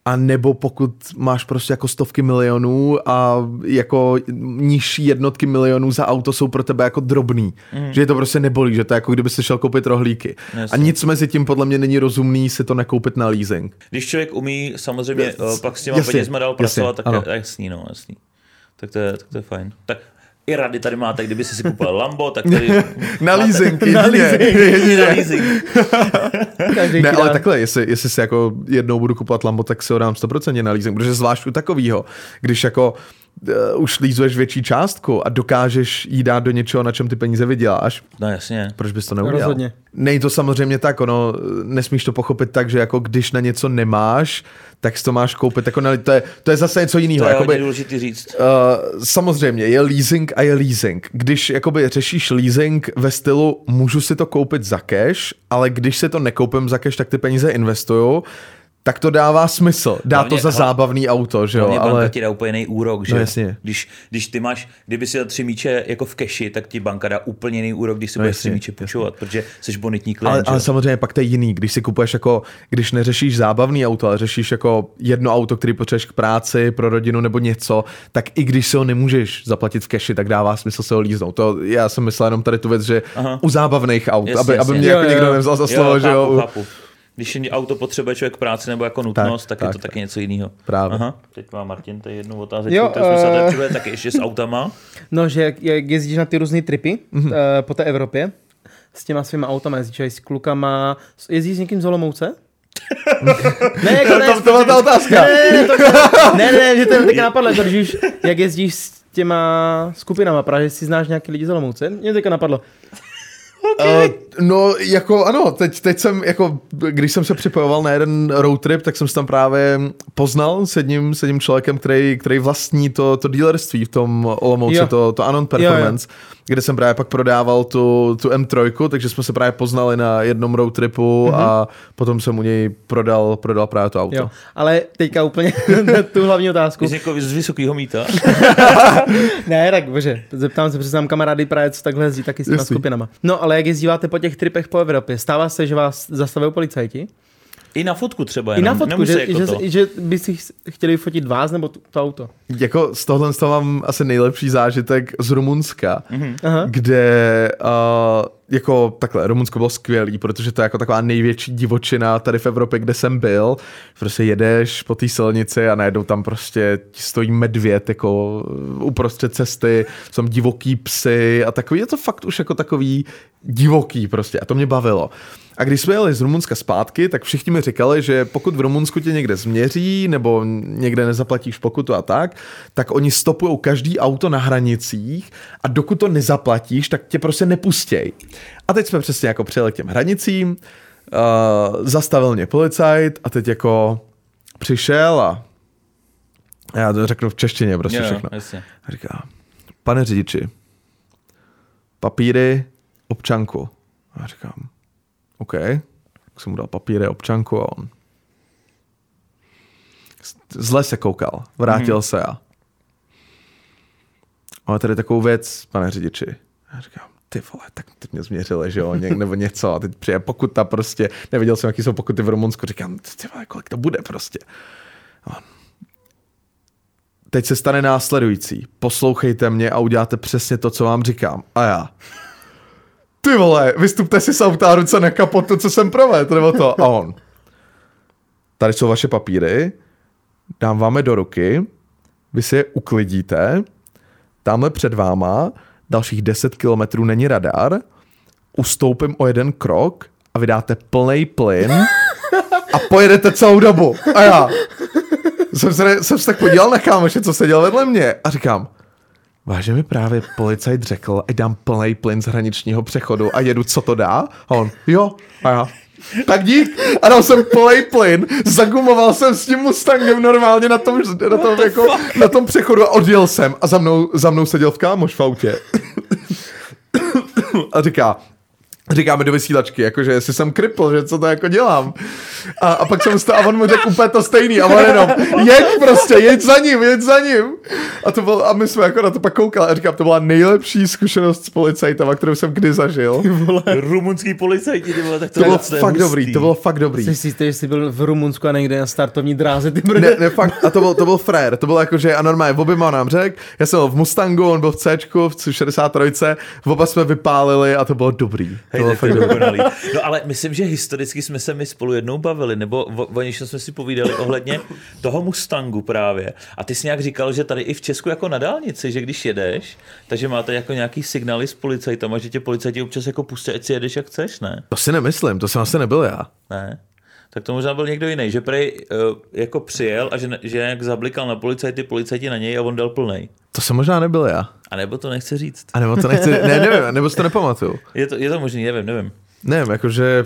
a nebo pokud máš prostě jako stovky milionů a jako nižší jednotky milionů za auto jsou pro tebe jako drobný. Mm. Že je to prostě nebolí, že to je jako kdyby si šel koupit rohlíky. Jasně. A nic mezi tím podle mě není rozumný si to nekoupit na leasing. Když člověk umí samozřejmě Yes. uh, pak s těma Jasně, penězma dál jasně, pracovat, tak ano. je, jasný, no, jasný. Tak to je, tak to je fajn. Tak i rady tady máte, kdyby si si koupil Lambo, tak tady... Na leasing, Na leasing. Na leasing. Každý Ne, ale takhle, jestli, jestli si jako jednou budu kupovat Lambo, tak si ho dám 100% na leasing, protože zvlášť u takového, když jako uh, už lízuješ větší částku a dokážeš jí dát do něčeho, na čem ty peníze vyděláš, No jasně. proč bys to neudělal? Rozhodně. Není to samozřejmě tak, ono, nesmíš to pochopit tak, že jako když na něco nemáš, tak si to máš koupit, jako ne, to, je, to je zase něco jiného. To je jakoby, důležitý říct. Uh, samozřejmě, je leasing a je leasing. Když jakoby řešíš leasing ve stylu můžu si to koupit za cash, ale když si to nekoupím za cash, tak ty peníze investuju, tak to dává smysl. Dá Hlavně- to za zábavný auto, že jo, ale ti dá úplně jiný úrok, že? No jo? jasně. Když, když ty máš, kdyby si dal tři míče jako v keši, tak ti banka dá úplně jiný úrok, když si budeš tři míče půjčovat, protože jsi bonitní klient, ale, ale jo? samozřejmě pak to je jiný, když si kupuješ jako, když neřešíš zábavný auto, ale řešíš jako jedno auto, který potřebuješ k práci, pro rodinu nebo něco, tak i když si ho nemůžeš zaplatit v keši, tak dává smysl se ho líznout. To já jsem myslel jenom tady tu věc, že Aha. u zábavných aut, Jasně, aby, aby jasně. mě Jo, jako jo, někdo jo. nevzal za slovo, jo, že jo. chápu, chápu. Když je auto potřebuje člověk práci nebo jako nutnost, tak, Tak, tak je to tak, taky něco jiného. Právě. Aha, teď má Martin tady jednu otázku, Jo, kterou jsme se eh, taky ještě s autama. No, že jak, jak jezdíš na ty různé tripy Mhm. mm-hmm. uh, po té Evropě s těma svýma autama, jezdíš s klukama, jezdíš s někým z Olomouce? ne, jako ne, To- to byla ta otázka. Ne, ne, ne, to, ne, ne, že to jen teďka napadlo, jako, když jak jezdíš s těma skupinama, právě si znáš nějaký lidi z Olomouce? Mě teďka napadlo. Uh, no, jako ano, teď, teď jsem, jako, když jsem se připojoval na jeden road trip, tak jsem se tam právě poznal s jedním, s jedním člověkem, který, který vlastní to, to dealerství v tom Olomouci, Jo. to, to Anon Performance, jo, jo. kde jsem právě pak prodával tu, tu M3, takže jsme se právě poznali na jednom road tripu mm-hmm. a potom jsem u něj prodal, prodal právě to auto. Jo, ale teďka úplně tu hlavní otázku. Jsi jako z vysokého míta. Ne, tak bože, zeptám se, protože znám kamarády právě, co takhle jezdí taky s těma skupinama. No, ale jak jezdíváte po těch tripech po Evropě, stává se, že vás zastavují policajti? I na fotku třeba I jenom. na fotku, Nemusí že, jako že, to. že, by si chtěli fotit vás nebo to, to auto. Jako z tohohle z toho mám asi nejlepší zážitek z Rumunska, mm-hmm. Aha. kde uh, jako takhle, Rumunsko bylo skvělý, protože to je jako taková největší divočina tady v Evropě, kde jsem byl. Prostě jedeš po té silnici a najednou tam prostě ti stojí medvěd jako uprostřed cesty, jsou tam divoký psy a takový, je to fakt už jako takový divoký prostě a to mě bavilo. A když jsme jeli z Rumunska zpátky, tak všichni mi říkali, že pokud v Rumunsku tě někde změří nebo někde nezaplatíš pokutu a tak, tak oni stopují každý auto na hranicích a dokud to nezaplatíš, tak tě prostě nepustěj. A teď jsme přesně jako přijeli k těm hranicím, uh, zastavil mě policajt a teď jako přišel a já to řeknu v češtině prostě Jo, všechno. jasně. A říká, pane řidiči, papíry, občanku. A říkám, OK. Tak jsem mu dal papíry, občanku a on zle se koukal, vrátil mm-hmm. se a máme tady takovou věc, pane řidiči. Já říkám, ty vole, tak teď mě změřili, že jo, něk, nebo něco a teď přijde pokuta prostě, neviděl jsem, jaký jsou pokuty v Rumunsku, říkám, ty vole, kolik to bude prostě. A teď se stane následující. Poslouchejte mě a uděláte přesně to, co vám říkám. A já. Ty vole, vystupte si z auta ruce na kapot to, co jsem provedl, nebo to. A on. Tady jsou vaše papíry, dám vám je do ruky, vy si je uklidíte, tamhle před váma, dalších 10 kilometrů není radar, ustoupím o jeden krok a vydáte plný plyn a pojedete celou dobu. A já jsem se, jsem se tak podíval na kámoše, co seděl vedle mě a říkám, váže mi právě policajt řekl, ať dám plný plyn z hraničního přechodu a jedu, co to dá? A on, jo, a já, tak dík. A dal jsem plný plyn, zagumoval jsem s tím Mustangem normálně na tom, na tom, jako, na tom přechodu a odjel jsem a za mnou, za mnou seděl v kámoš v autě. a říká, říkáme do vysílačky, jakože jestli jsem kripl, že co to jako dělám. A, a pak jsem to, a on mu řekl úplně to stejný a on jenom, jeď prostě, jeď za ním, jeď za ním. A, to bylo, a my jsme jako na to pak koukali a říkám, to byla nejlepší zkušenost s policajtama, kterou jsem kdy zažil. Rumunský policajti, ty vole, tak to, To bylo fakt hustý. dobrý, to bylo fakt dobrý. Jsi si jistý, že jsi byl v Rumunsku a někde na startovní dráze, ty Ne, brde. ne, fakt, a to byl, to byl frér, to bylo jako, že a normálně oběma nám řekl, já jsem byl v Mustangu, on byl v C, v 63, v oba jsme vypálili a to bylo dobrý. To bylo fakt dokonalý. No ale myslím, že historicky jsme se my spolu jednou bavili, nebo o, o něčem jsme si povídali ohledně toho Mustangu právě. A ty jsi nějak říkal, že tady i v Česku jako na dálnici, že když jedeš, takže máte jako nějaký signály s policajtama, že tě policajti občas jako pustí, ať si jedeš jak chceš, ne? To si nemyslím, to jsem asi nebyl já. Ne? Tak to možná byl někdo jiný, že prej uh, jako přijel a že, že jak zablikal na policajty, policajti na něj a on dal plnej. To jsem možná nebyl já. A nebo to nechce říct. A nebo to nechci, ne, nevím, nebo si to nepamatuju. Je to, je to možný, nevím, nevím. Nevím, jakože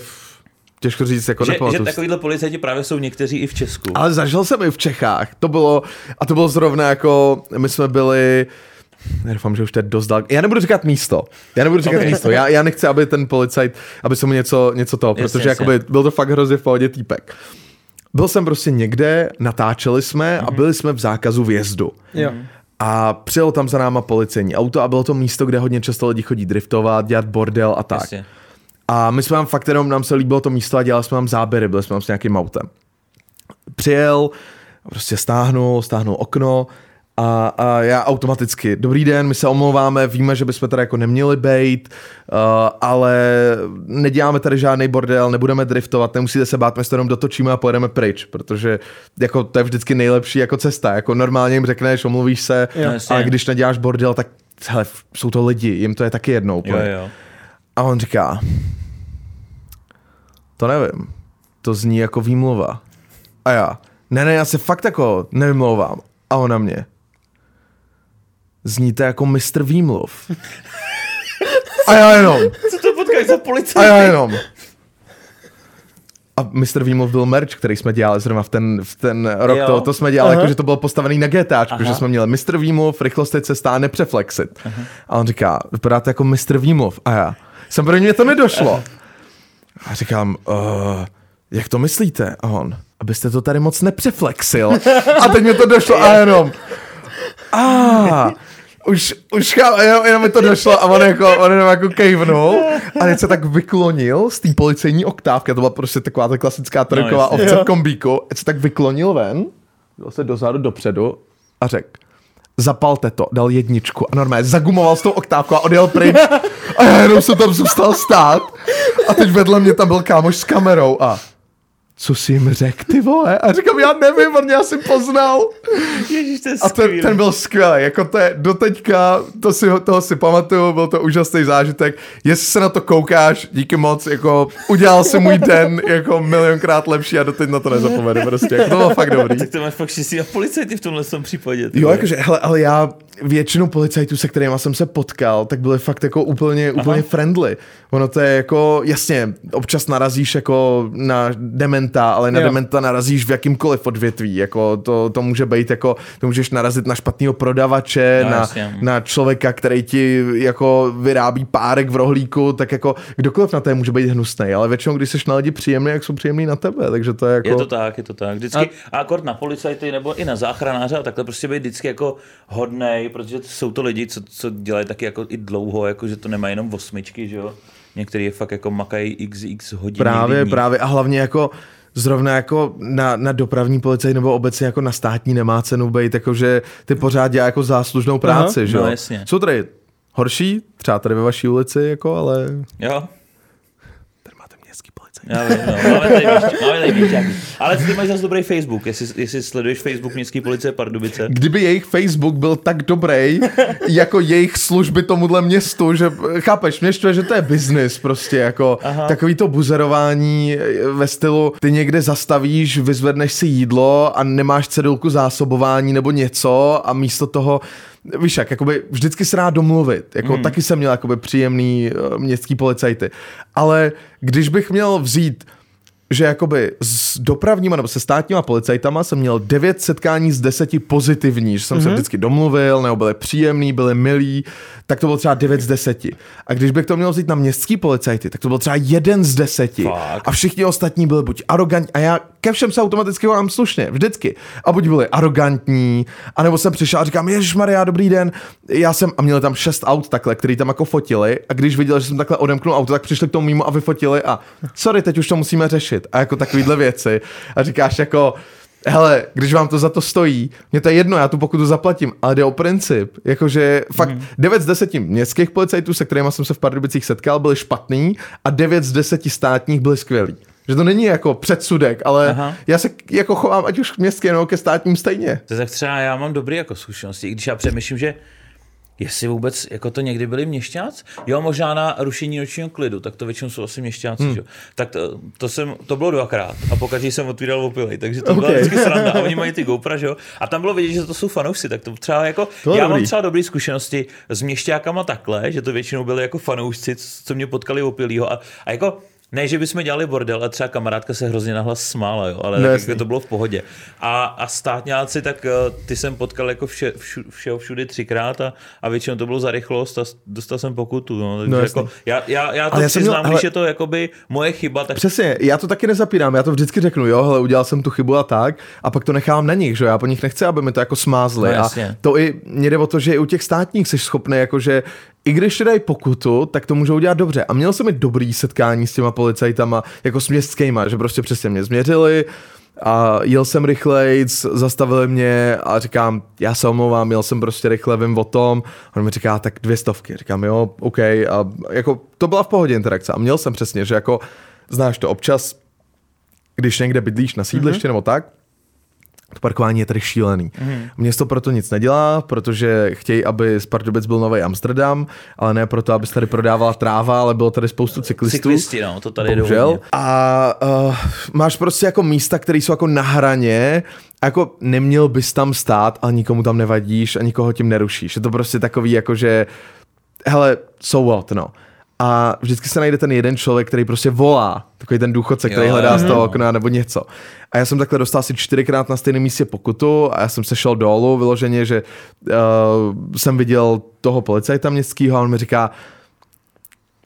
těžko říct, jako Že, že takovýhle policajti právě jsou někteří i v Česku. Ale zažil jsem i v Čechách. To bylo, a to bylo zrovna jako, my jsme byli, já doufám, že už to je dost dal. Já nebudu říkat místo. Já nebudu říkat Ok. místo. Já, já nechci, aby ten policajt, aby se mu něco, něco toho, Jasně, protože jasně. jakoby, byl to fakt hrozně v pohodě týpek. Byl jsem prostě někde, natáčeli jsme Mhm. a byli jsme v zákazu vjezdu. Jo. A přijelo tam za náma policejní auto a bylo to místo, kde hodně často lidi chodí driftovat, dělat bordel a tak. Jasně. A my jsme tam fakt jenom, nám se líbilo to místo a dělali jsme tam záběry, byli jsme tam s nějakým autem. Přijel, prostě stáhnul, stáhnul okno a, a já automaticky, dobrý den, my se omlouváme, víme, že bychom tady jako neměli bejt, uh, ale neděláme tady žádný bordel, nebudeme driftovat, nemusíte se bát, my se to jenom dotočíme a pojedeme pryč, protože jako to je vždycky nejlepší jako cesta, jako normálně jim řekneš, omluvíš se, Jo. No, ale když neděláš bordel, tak hele, jsou to lidi, jim to je taky jednou. Jo, úplně. jo. A on říká, to nevím, to zní jako výmluva. A já, ne, ne, já se fakt jako nevymlouvám. A on na mě, zníte jako mistr výmluv. A já jenom, Co to potkáš za a policajty? já jenom. A Mr. Výmluv byl merch, který jsme dělali zrovna v ten, v ten rok, Jo. to, to jsme dělali, Aha. jako, že to bylo postavený na GTAčku, Aha. že jsme měli Mr. Výmluv, rychlost je cesta a nepřeflexit. Aha. A on říká, vypadáte jako Mr. Výmluv. A já, jsem pro mě to nedošlo. A říkám, uh, jak to myslíte? A on, abyste to tady moc nepřeflexil. A teď mi to došlo a jenom, a už, už chám, jenom, jenom mi to došlo a on, jako, on jenom jako kejvnul a teď se tak vyklonil z té policejní oktávky, to byla prostě taková ta klasická trojková No, ovce v kombíku, teď se tak vyklonil ven, dal se dozadu dopředu a řekl, zapalte to, dal jedničku a normálně zagumoval s tou oktávkou a odjel pryč a já jenom jsem tam zůstal stát a teď vedle mě tam byl kámoš s kamerou a co jsi jim řekl, ty vole? A říkám, já nevím, on mě asi poznal. Ježíš, to je A ten, ten byl skvělý, jako to je doteďka, to si, toho si pamatuju, byl to úžasný zážitek. Jestli se na to koukáš, díky moc, jako udělal si můj den jako milionkrát lepší a doteď na to nezapomenu prostě, jako to bylo fakt dobrý. Tak to máš fakt štěstí a policajty v tomhle tom případě. ty Jo, jakože, hele, ale já většinu policajtů, se kterými jsem se potkal, tak byli fakt jako úplně, úplně friendly. Ono to je jako, jasně, občas narazíš jako na dementa, ale na Jo. dementa narazíš v jakýmkoliv odvětví, jako to, to může být jako, to můžeš narazit na špatného prodavače, No, na, jasně. na člověka, který ti jako vyrábí párek v rohlíku, tak jako kdokoliv na té může být hnusný, ale většinou, když jsi na lidi příjemný, jak jsou příjemný na tebe, takže to je jako... Je to tak, je to tak. Vždycky, a, akord na policajty nebo i na záchranáře a takhle prostě být vždycky jako hodnej, protože jsou to lidi, co, co dělají taky jako i dlouho, jako že to nemají jenom osmičky, že jo. Některý je fakt jako makají xx hodin. Právě, právě a hlavně jako zrovna jako na, na dopravní policii nebo obecně jako na státní nemá cenu být, jako že ty pořád dělá jako záslužnou práci, Aha, že no jo? jasně. Jsou tady horší, třeba tady ve vaší ulici, jako, ale Jo, tady máte městský policajt. Já vím, no, máme tady, máme tady. Ale ty máš zase dobrý Facebook, jestli, jestli sleduješ Facebook Městské policie Pardubice. Kdyby jejich Facebook byl tak dobrý, jako jejich služby tomuhle městu, že chápeš, mě štve, že to je business prostě, jako Aha. takový to buzerování ve stylu, ty někde zastavíš, vyzvedneš si jídlo a nemáš cedulku zásobování nebo něco a místo toho Víš jak, jakoby vždycky se dá domluvit, jako mm. taky jsem měl jakoby příjemný uh, městský policajty, ale když bych měl vzít že jakoby s dopravníma nebo se státníma policajtama jsem měl devět setkání z deseti pozitivní, že jsem mm-hmm. se vždycky domluvil, nebo byli příjemný, byli milí, tak to bylo třeba devět z deseti. A když bych to měl vzít na městský policajty, tak to byl třeba jeden z deseti. Fakt? A všichni ostatní byli buď arrogantní, a já ke všem se automaticky volám slušně, vždycky. A buď byli arrogantní, anebo jsem přišel a říkám, Ježíš Maria, dobrý den. Já jsem, a měli tam šest aut takhle, který tam jako fotili, a když viděli, že jsem takhle odemknul auto, tak přišli k tomu mimo a vyfotili a sorry, teď už to musíme řešit. A jako takovýhle věci. A říkáš jako, hele, když vám to za to stojí, mě to je jedno, já tu pokutu zaplatím, ale jde o princip. Jakože fakt mm. 9 z 10 městských policajtů, se kterými jsem se v Pardubicích setkal, byli špatný a 9 z 10 státních byli skvělí. Že to není jako předsudek, ale Aha. Já se jako chovám ať už k městským nebo ke státním stejně. To tak třeba já mám dobrý jako zkušenosti, i když já přemýšlím, že Jestli vůbec, jako to někdy byli měšťáci? Jo, možná na rušení nočního klidu, tak to většinou jsou asi měšťáci, hmm. že? Tak to, to, jsem, to bylo dvakrát a pokaždé jsem otvíral opilej, takže to okay. byla vždycky sranda a oni mají ty GoPro, že jo? A tam bylo vidět, že to jsou fanoušci, tak to třeba jako, to já dobrý. mám třeba dobré zkušenosti s měšťákama takhle, že to většinou byli jako fanoušci, co mě potkali opilýho a, a jako ne, že bychom dělali bordel, ale třeba kamarádka se hrozně nahlas smála, jo, ale no, tak, jako to bylo v pohodě. A, a státňáci, tak eh, ty jsem potkal jako vše, všu, všeho všudy třikrát a, a většinou to bylo za rychlost a dostal jsem pokutu. No, takže no, jako, já, já, já to ale přiznám, já měl, když je to jakoby moje chyba. Tak... Přesně, já to taky nezapírám, já to vždycky řeknu, jo, hele, udělal jsem tu chybu a tak, a pak to nechám na nich, že já po nich nechci, aby mi to jako smázli. No, a to i mě jde o to, že i u těch státních jsi schopný, jakože i když dají pokutu, tak to můžou dělat dobře. A měl jsem i dobrý setkání s těma policajtama, jako s městskýma, že prostě přesně mě změřili, a jel jsem rychleji, zastavili mě a říkám, já se omlouvám, jel jsem prostě rychle, vím o tom. A on mi říká, tak dvě stovky. Říkám, jo, OK. A jako to byla v pohodě interakce. A měl jsem přesně, že jako, znáš to občas, když někde bydlíš na sídliště mm-hmm. nebo tak, parkování je tady šílený. Mm. Město proto nic nedělá, protože chtějí, aby z Pardubic byl nový Amsterdam, ale ne proto, aby se tady prodávala tráva, ale bylo tady spoustu cyklistů. Cyklisti, no, to tady Bohužel. A uh, máš prostě jako místa, které jsou jako na hraně, jako neměl bys tam stát, a nikomu tam nevadíš a nikoho tím nerušíš. Je to prostě takový jako, že hele, so what, no a vždycky se najde ten jeden člověk, který prostě volá, takový ten důchodce, který jo, hledá z toho okna nebo něco. A já jsem takhle dostal asi čtyřikrát na stejném místě pokutu a já jsem se šel dolů vyloženě, že uh, jsem viděl toho policajta městského a on mi říká,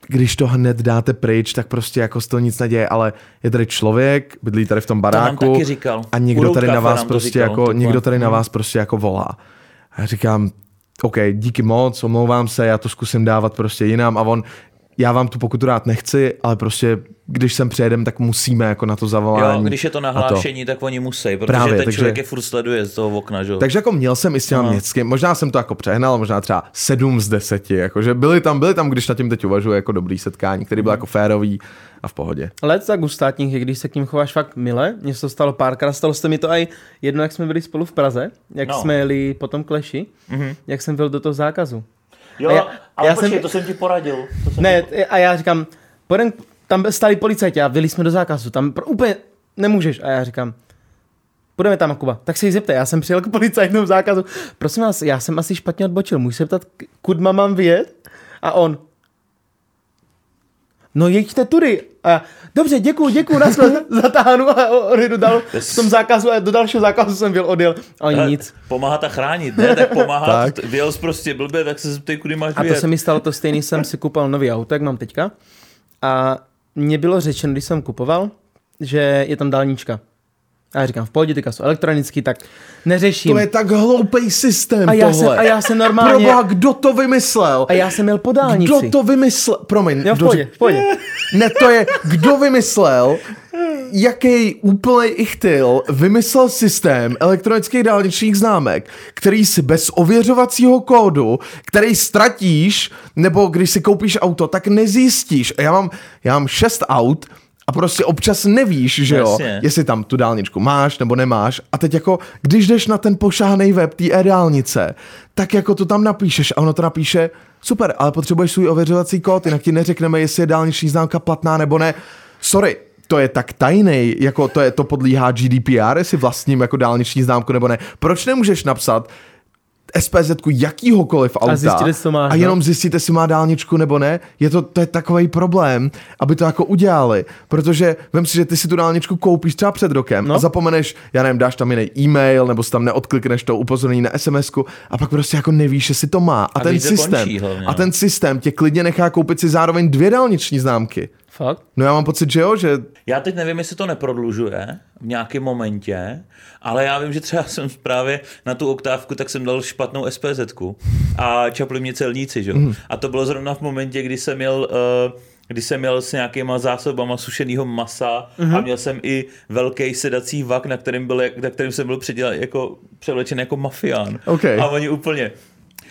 když to hned dáte pryč, tak prostě jako z toho nic neděje, ale je tady člověk, bydlí tady v tom baráku taky říkal. a někdo tady na vás prostě říkal, jako, někdo tady na hmm. vás prostě jako volá. A já říkám, OK, díky moc, omlouvám se, já to zkusím dávat prostě jinam a on, já vám tu pokutu rád nechci, ale prostě když sem přijedem, tak musíme jako na to zavolání. Jo, když je to nahlášení, to. tak oni musí, protože Právě, ten takže, člověk je furt sleduje z toho okna, že? Takže jako měl jsem i s těma městským, možná jsem to jako přehnal, možná třeba 7 z 10, jakože byli tam, byli tam, když na tím teď uvažuji, jako dobrý setkání, který byl mm. jako férový a v pohodě. Ale tak u státních je, když se k ním chováš fakt mile, mně se to stalo párkrát, stalo se mi to i jedno, jak jsme byli spolu v Praze, jak no. jsme jeli potom kleši, mm-hmm. jak jsem byl do toho zákazu. Jo, já, ale já počkej, jsem, to jsem ti poradil. To jsem ne, ti... a já říkám, pojedem, tam stali policajti a vyli jsme do zákazu, tam pro, úplně nemůžeš. A já říkám, půjdeme tam, Kuba. Tak se jí zeptej, já jsem přijel k policajtům zákazu. Prosím vás, já jsem asi špatně odbočil, můžu se ptat, kudma mám vyjet? A on, no jeďte tudy. A já, dobře, děkuju, děkuju, nás zatáhnu a odjedu dal v tom zákazu a do dalšího zákazu jsem byl odjel. A oni nic. Pomáhat a chránit, ne? Tak pomáhat. tak. Vyjel jsi prostě blbě, tak se zeptej, kudy máš A to se mi stalo to stejný, jsem si kupoval nový auto, jak mám teďka. A mně bylo řečeno, když jsem kupoval, že je tam dálnička. A já říkám, v pohodě, teďka jsou elektronický, tak neřeším. To je tak hloupý systém a já tohle. Jsem, a já jsem normálně... Proboha, kdo to vymyslel? A já jsem měl po dálnici. Kdo to vymyslel? Promiň. Jo, v pohodě, v pohodě. Ne, to je, kdo vymyslel, jaký úplný ichtyl vymyslel systém elektronických dálničních známek, který si bez ověřovacího kódu, který ztratíš, nebo když si koupíš auto, tak nezjistíš. Já mám, já mám šest aut, a prostě občas nevíš, že jo, Jasně. jestli tam tu dálničku máš nebo nemáš. A teď jako, když jdeš na ten pošáhnej web té e-dálnice, tak jako to tam napíšeš a ono to napíše, super, ale potřebuješ svůj ověřovací kód, jinak ti neřekneme, jestli je dálniční známka platná nebo ne. Sorry, to je tak tajný, jako to, je, to podlíhá GDPR, jestli vlastním jako dálniční známku nebo ne. Proč nemůžeš napsat, SPZ jakýhokoliv auta a, zjistíte, co máš, a no. jenom no? zjistíte, jestli má dálničku nebo ne, je to, to je takový problém, aby to jako udělali, protože vem si, že ty si tu dálničku koupíš třeba před rokem no. a zapomeneš, já nevím, dáš tam jiný e-mail nebo si tam neodklikneš to upozornění na sms a pak prostě jako nevíš, jestli to má. A, a ten systém, končí, a ten systém tě klidně nechá koupit si zároveň dvě dálniční známky. Fakt? No já mám pocit, že jo, že... Já teď nevím, jestli to neprodlužuje v nějakém momentě, ale já vím, že třeba jsem právě na tu oktávku, tak jsem dal špatnou SPZ a čapli mě celníci, že? Mm. A to bylo zrovna v momentě, kdy jsem měl uh, kdy jsem měl s nějakýma zásobama sušeného masa mm-hmm. a měl jsem i velký sedací vak, na kterým, byl, na kterým jsem byl předěl, jako, převlečen jako mafián. Okay. A oni úplně,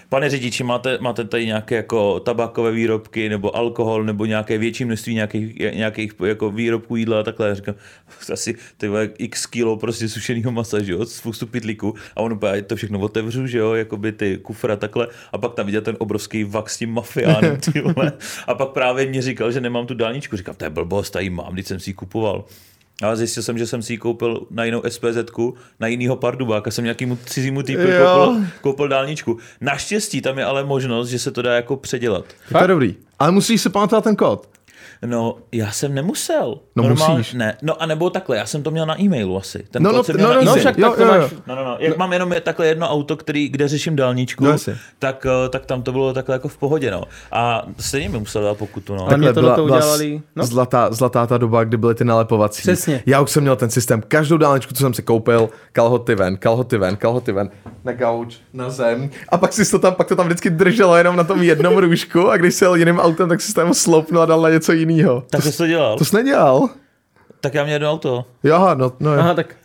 Pane řidiči, máte, máte tady nějaké jako tabakové výrobky nebo alkohol nebo nějaké větší množství nějakých, nějakých jako výrobků jídla a takhle. Já říkám, asi ty x kilo prostě sušeného masa, že jo, spoustu pitlíků a on úplně to všechno otevřu, že jo, jako by ty kufra takhle a pak tam viděl ten obrovský vak s tím mafiánem, ty vole. A pak právě mě říkal, že nemám tu dálničku. Říkám, to je blbost, tady mám, když jsem si ji kupoval. Ale zjistil jsem, že jsem si ji koupil na jinou SPZ, na jinýho pardubáka, jsem nějakýmu cizímu typu koupil, koupil dálničku. Naštěstí tam je ale možnost, že se to dá jako předělat. Je to dobrý. Ale musíš si pamatovat ten kód. No, já jsem nemusel. No Normálně, musíš. Ne, no a nebo takhle, já jsem to měl na e-mailu asi. Ten No, no, jsem no, měl no, na no, však jo, jo, jo. máš. No, no, no. Jak mám jenom je takhle jedno auto, který, kde řeším dálničku, No, tak, eh, tak tam to bylo takhle jako v pohodě. No. A stejně mi musel dát pokutu. No. Takhle to byla udělali, no. Zlatá, zlatá ta doba, kdy byly ty nalepovací. Přesně. Já už jsem měl ten systém. Každou dálničku, co jsem si koupil, kalhoty ven, kalhoty ven, kalhoty ven, na gauč, na zem. A pak si to tam, pak to tam vždycky drželo jenom na tom jednom růžku a když se jel jiným autem, tak si to tam sloupnul a dal na něco jiného. Tak jsi to dělal? To jsi nedělal? Tak já měl jedno auto. Jaha, no, no jo. Aha, tak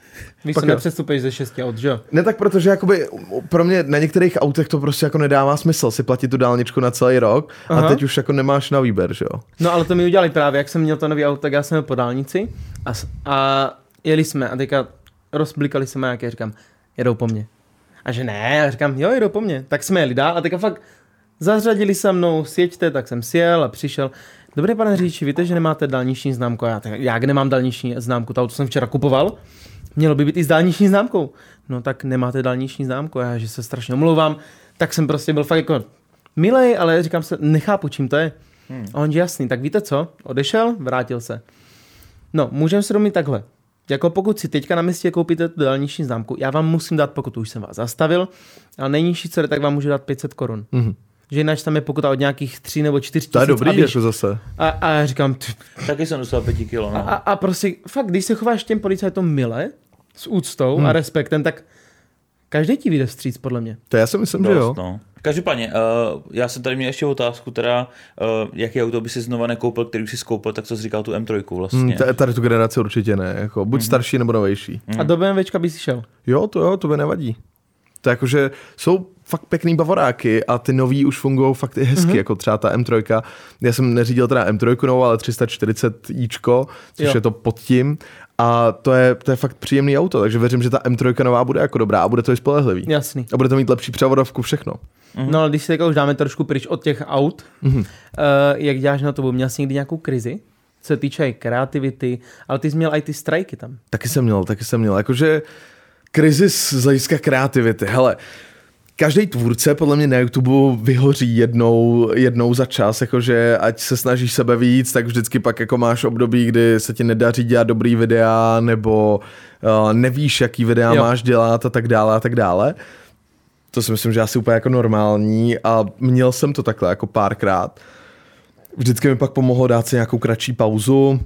víš, Pak co nepřestupuješ ze šesti aut, že jo? Ne tak, protože jakoby pro mě na některých autech to prostě jako nedává smysl si platit tu dálničku na celý rok a Aha. teď už jako nemáš na výběr, že jo? No ale to mi udělali právě, jak jsem měl to nový auto, tak já jsem jel po dálnici a, a jeli jsme a teďka rozblikali se majáky a říkám, jedou po mně. A že ne, a říkám, jo, jedou po mně. Tak jsme jeli dál a teďka fakt zařadili se mnou, sjeďte, tak jsem sjel a přišel. Dobrý pane řidiči, víte, že nemáte dálniční známku? A já, tak, jak nemám dálniční známku? To auto jsem včera kupoval. Mělo by být i s dálniční známkou. No tak nemáte dálniční známku, a já že se strašně omlouvám. Tak jsem prostě byl fakt jako milej, ale říkám se, nechápu, čím to je. Hmm. A on že jasný, tak víte co? Odešel, vrátil se. No, můžeme se domít takhle. Jako pokud si teďka na městě koupíte tu dálniční známku, já vám musím dát pokutu, už jsem vás zastavil, ale nejnižší, co jde, tak vám můžu dát 500 korun. Mhm. Že jinak tam je pokuta od nějakých 3 nebo 4 tisíc. To je dobrý, abych- jako zase. a, a já říkám, ty, Taky jsem dostal pěti kilo. a, No. a, a prostě fakt, když se chováš těm policajtům mile, s úctou hmm. a respektem, tak každý ti vyjde vstříc, podle mě. To já si myslím, že jo. Dost, no. Každopádně, uh, já jsem tady měl ještě otázku, teda, uh, jaký auto by si znova nekoupil, který už si skoupil, tak co jsi říkal tu M3 vlastně. Hmm, t- tady tu generaci určitě ne, jako buď starší nebo novější. A do BMWčka by si šel. Jo, to jo, to by nevadí. To je jako, že jsou fakt pěkný bavoráky a ty nový už fungují fakt i hezky, mm-hmm. jako třeba ta M3. Já jsem neřídil teda M3 novou, ale 340 ičko, což Jo. je to pod tím. A to je, to je fakt příjemný auto, takže věřím, že ta M3 nová bude jako dobrá a bude to i spolehlivý. Jasný. A bude to mít lepší převodovku, všechno. No ale když se teďka už dáme trošku pryč od těch aut, Mhm. uh, jak děláš na to, měl jsi někdy nějakou krizi? Co se týče kreativity, ale ty jsi měl i ty strajky tam. Taky jsem měl, taky jsem měl. Jakože krizis z hlediska kreativity. Hele, každý tvůrce podle mě na YouTube vyhoří jednou, jednou za čas, jakože ať se snažíš sebe víc, tak vždycky pak jako máš období, kdy se ti nedaří dělat dobrý videa, nebo uh, nevíš, jaký videa Jo. máš dělat a tak dále a tak dále. To si myslím, že asi úplně jako normální a měl jsem to takhle jako párkrát. Vždycky mi pak pomohlo dát si nějakou kratší pauzu,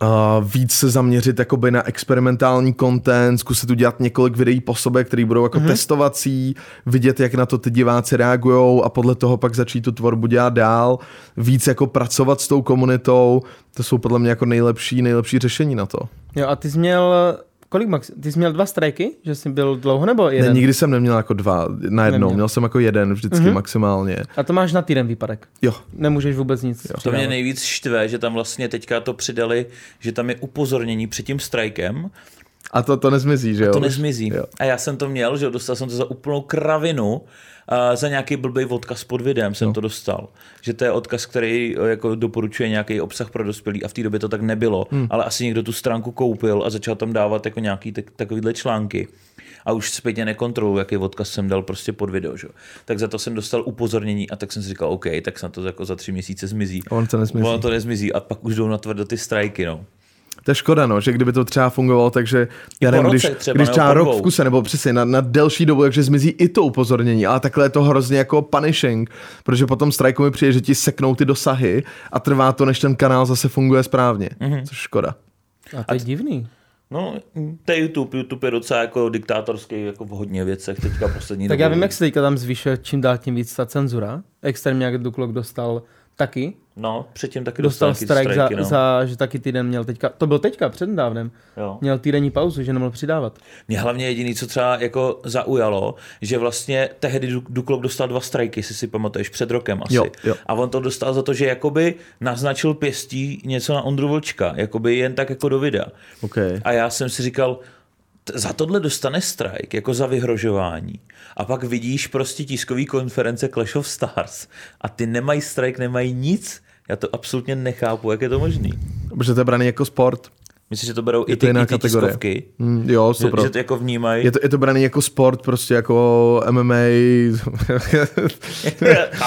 a víc se zaměřit jakoby na experimentální content, zkusit udělat několik videí po sobě, které budou jako mm-hmm. testovací, vidět, jak na to ty diváci reagují a podle toho pak začít tu tvorbu dělat dál, víc jako pracovat s tou komunitou, to jsou podle mě jako nejlepší, nejlepší řešení na to. Jo a ty jsi měl, kolik max, ty jsi měl dva strajky, že jsi byl dlouho nebo jeden? Ne, nikdy jsem neměl jako dva najednou, Neměl. měl. jsem jako jeden vždycky Mhm. mm-hmm. maximálně. A to máš na týden výpadek. Jo, Nemůžeš vůbec nic To mě nejvíc štve, že tam vlastně teďka to přidali, že tam je upozornění před tím strajkem, a to, to nezmizí, že jo? to už? nezmizí. Jo. A já jsem to měl, že jo, dostal jsem to za úplnou kravinu, a za nějaký blbý odkaz pod videem jsem no. to dostal. Že to je odkaz, který eh, jako doporučuje nějaký obsah pro dospělí a v té době to tak nebylo, hmm. ale asi někdo tu stránku koupil a začal tam dávat jako nějaký tak, takovýhle články a už zpětně nekontroluji, jaký odkaz jsem dal prostě pod video. Že? Tak za to jsem dostal upozornění a tak jsem si říkal, OK, tak snad to jako za tři měsíce zmizí. On to nezmizí. Ono to nezmizí a pak už jdou na tvrdo ty strajky, no. To je škoda, no, že kdyby to třeba fungovalo, takže já nevím, když, třeba, když nebo třeba rok v kuse, nebo přesně na, na delší dobu, takže zmizí i to upozornění, ale takhle je to hrozně jako punishing, protože potom strajku mi přijde, že ti seknou ty dosahy a trvá to, než ten kanál zase funguje správně, Mhm. mm-hmm. což škoda. A to je divný. No, to je YouTube. YouTube je docela jako diktátorský jako v hodně věcech teďka poslední Tak dobou. já vím, jak se teďka tam zvyšuje čím dál tím víc ta cenzura. Extrémně jak Duklok dostal taky No, předtím taky Dostal dostal, strike, strajky, za, no. za, že taky týden měl teďka, to byl teďka přednedávnem, Jo. měl týdenní pauzu, že nemohl přidávat. Mě hlavně jediný, co třeba jako zaujalo, že vlastně tehdy Du- Duklok dostal dva strajky, jestli si pamatuješ, před rokem asi. Jo, jo. A on to dostal za to, že jakoby naznačil pěstí něco na Ondru Vlčka, jakoby jen tak jako do videa. Okay. A já jsem si říkal, za tohle dostane strike, jako za vyhrožování. A pak vidíš prostě tiskový konference Clash of Stars a ty nemají strike, nemají nic. Já to absolutně nechápu, jak je to možný. Protože to je braný jako sport. Myslím, že to berou Je i ty, jiná i ty kategorie. tiskovky. Mm, jo, Že, super. že to jako vnímají. Je to, je to braný jako sport, prostě jako MMA.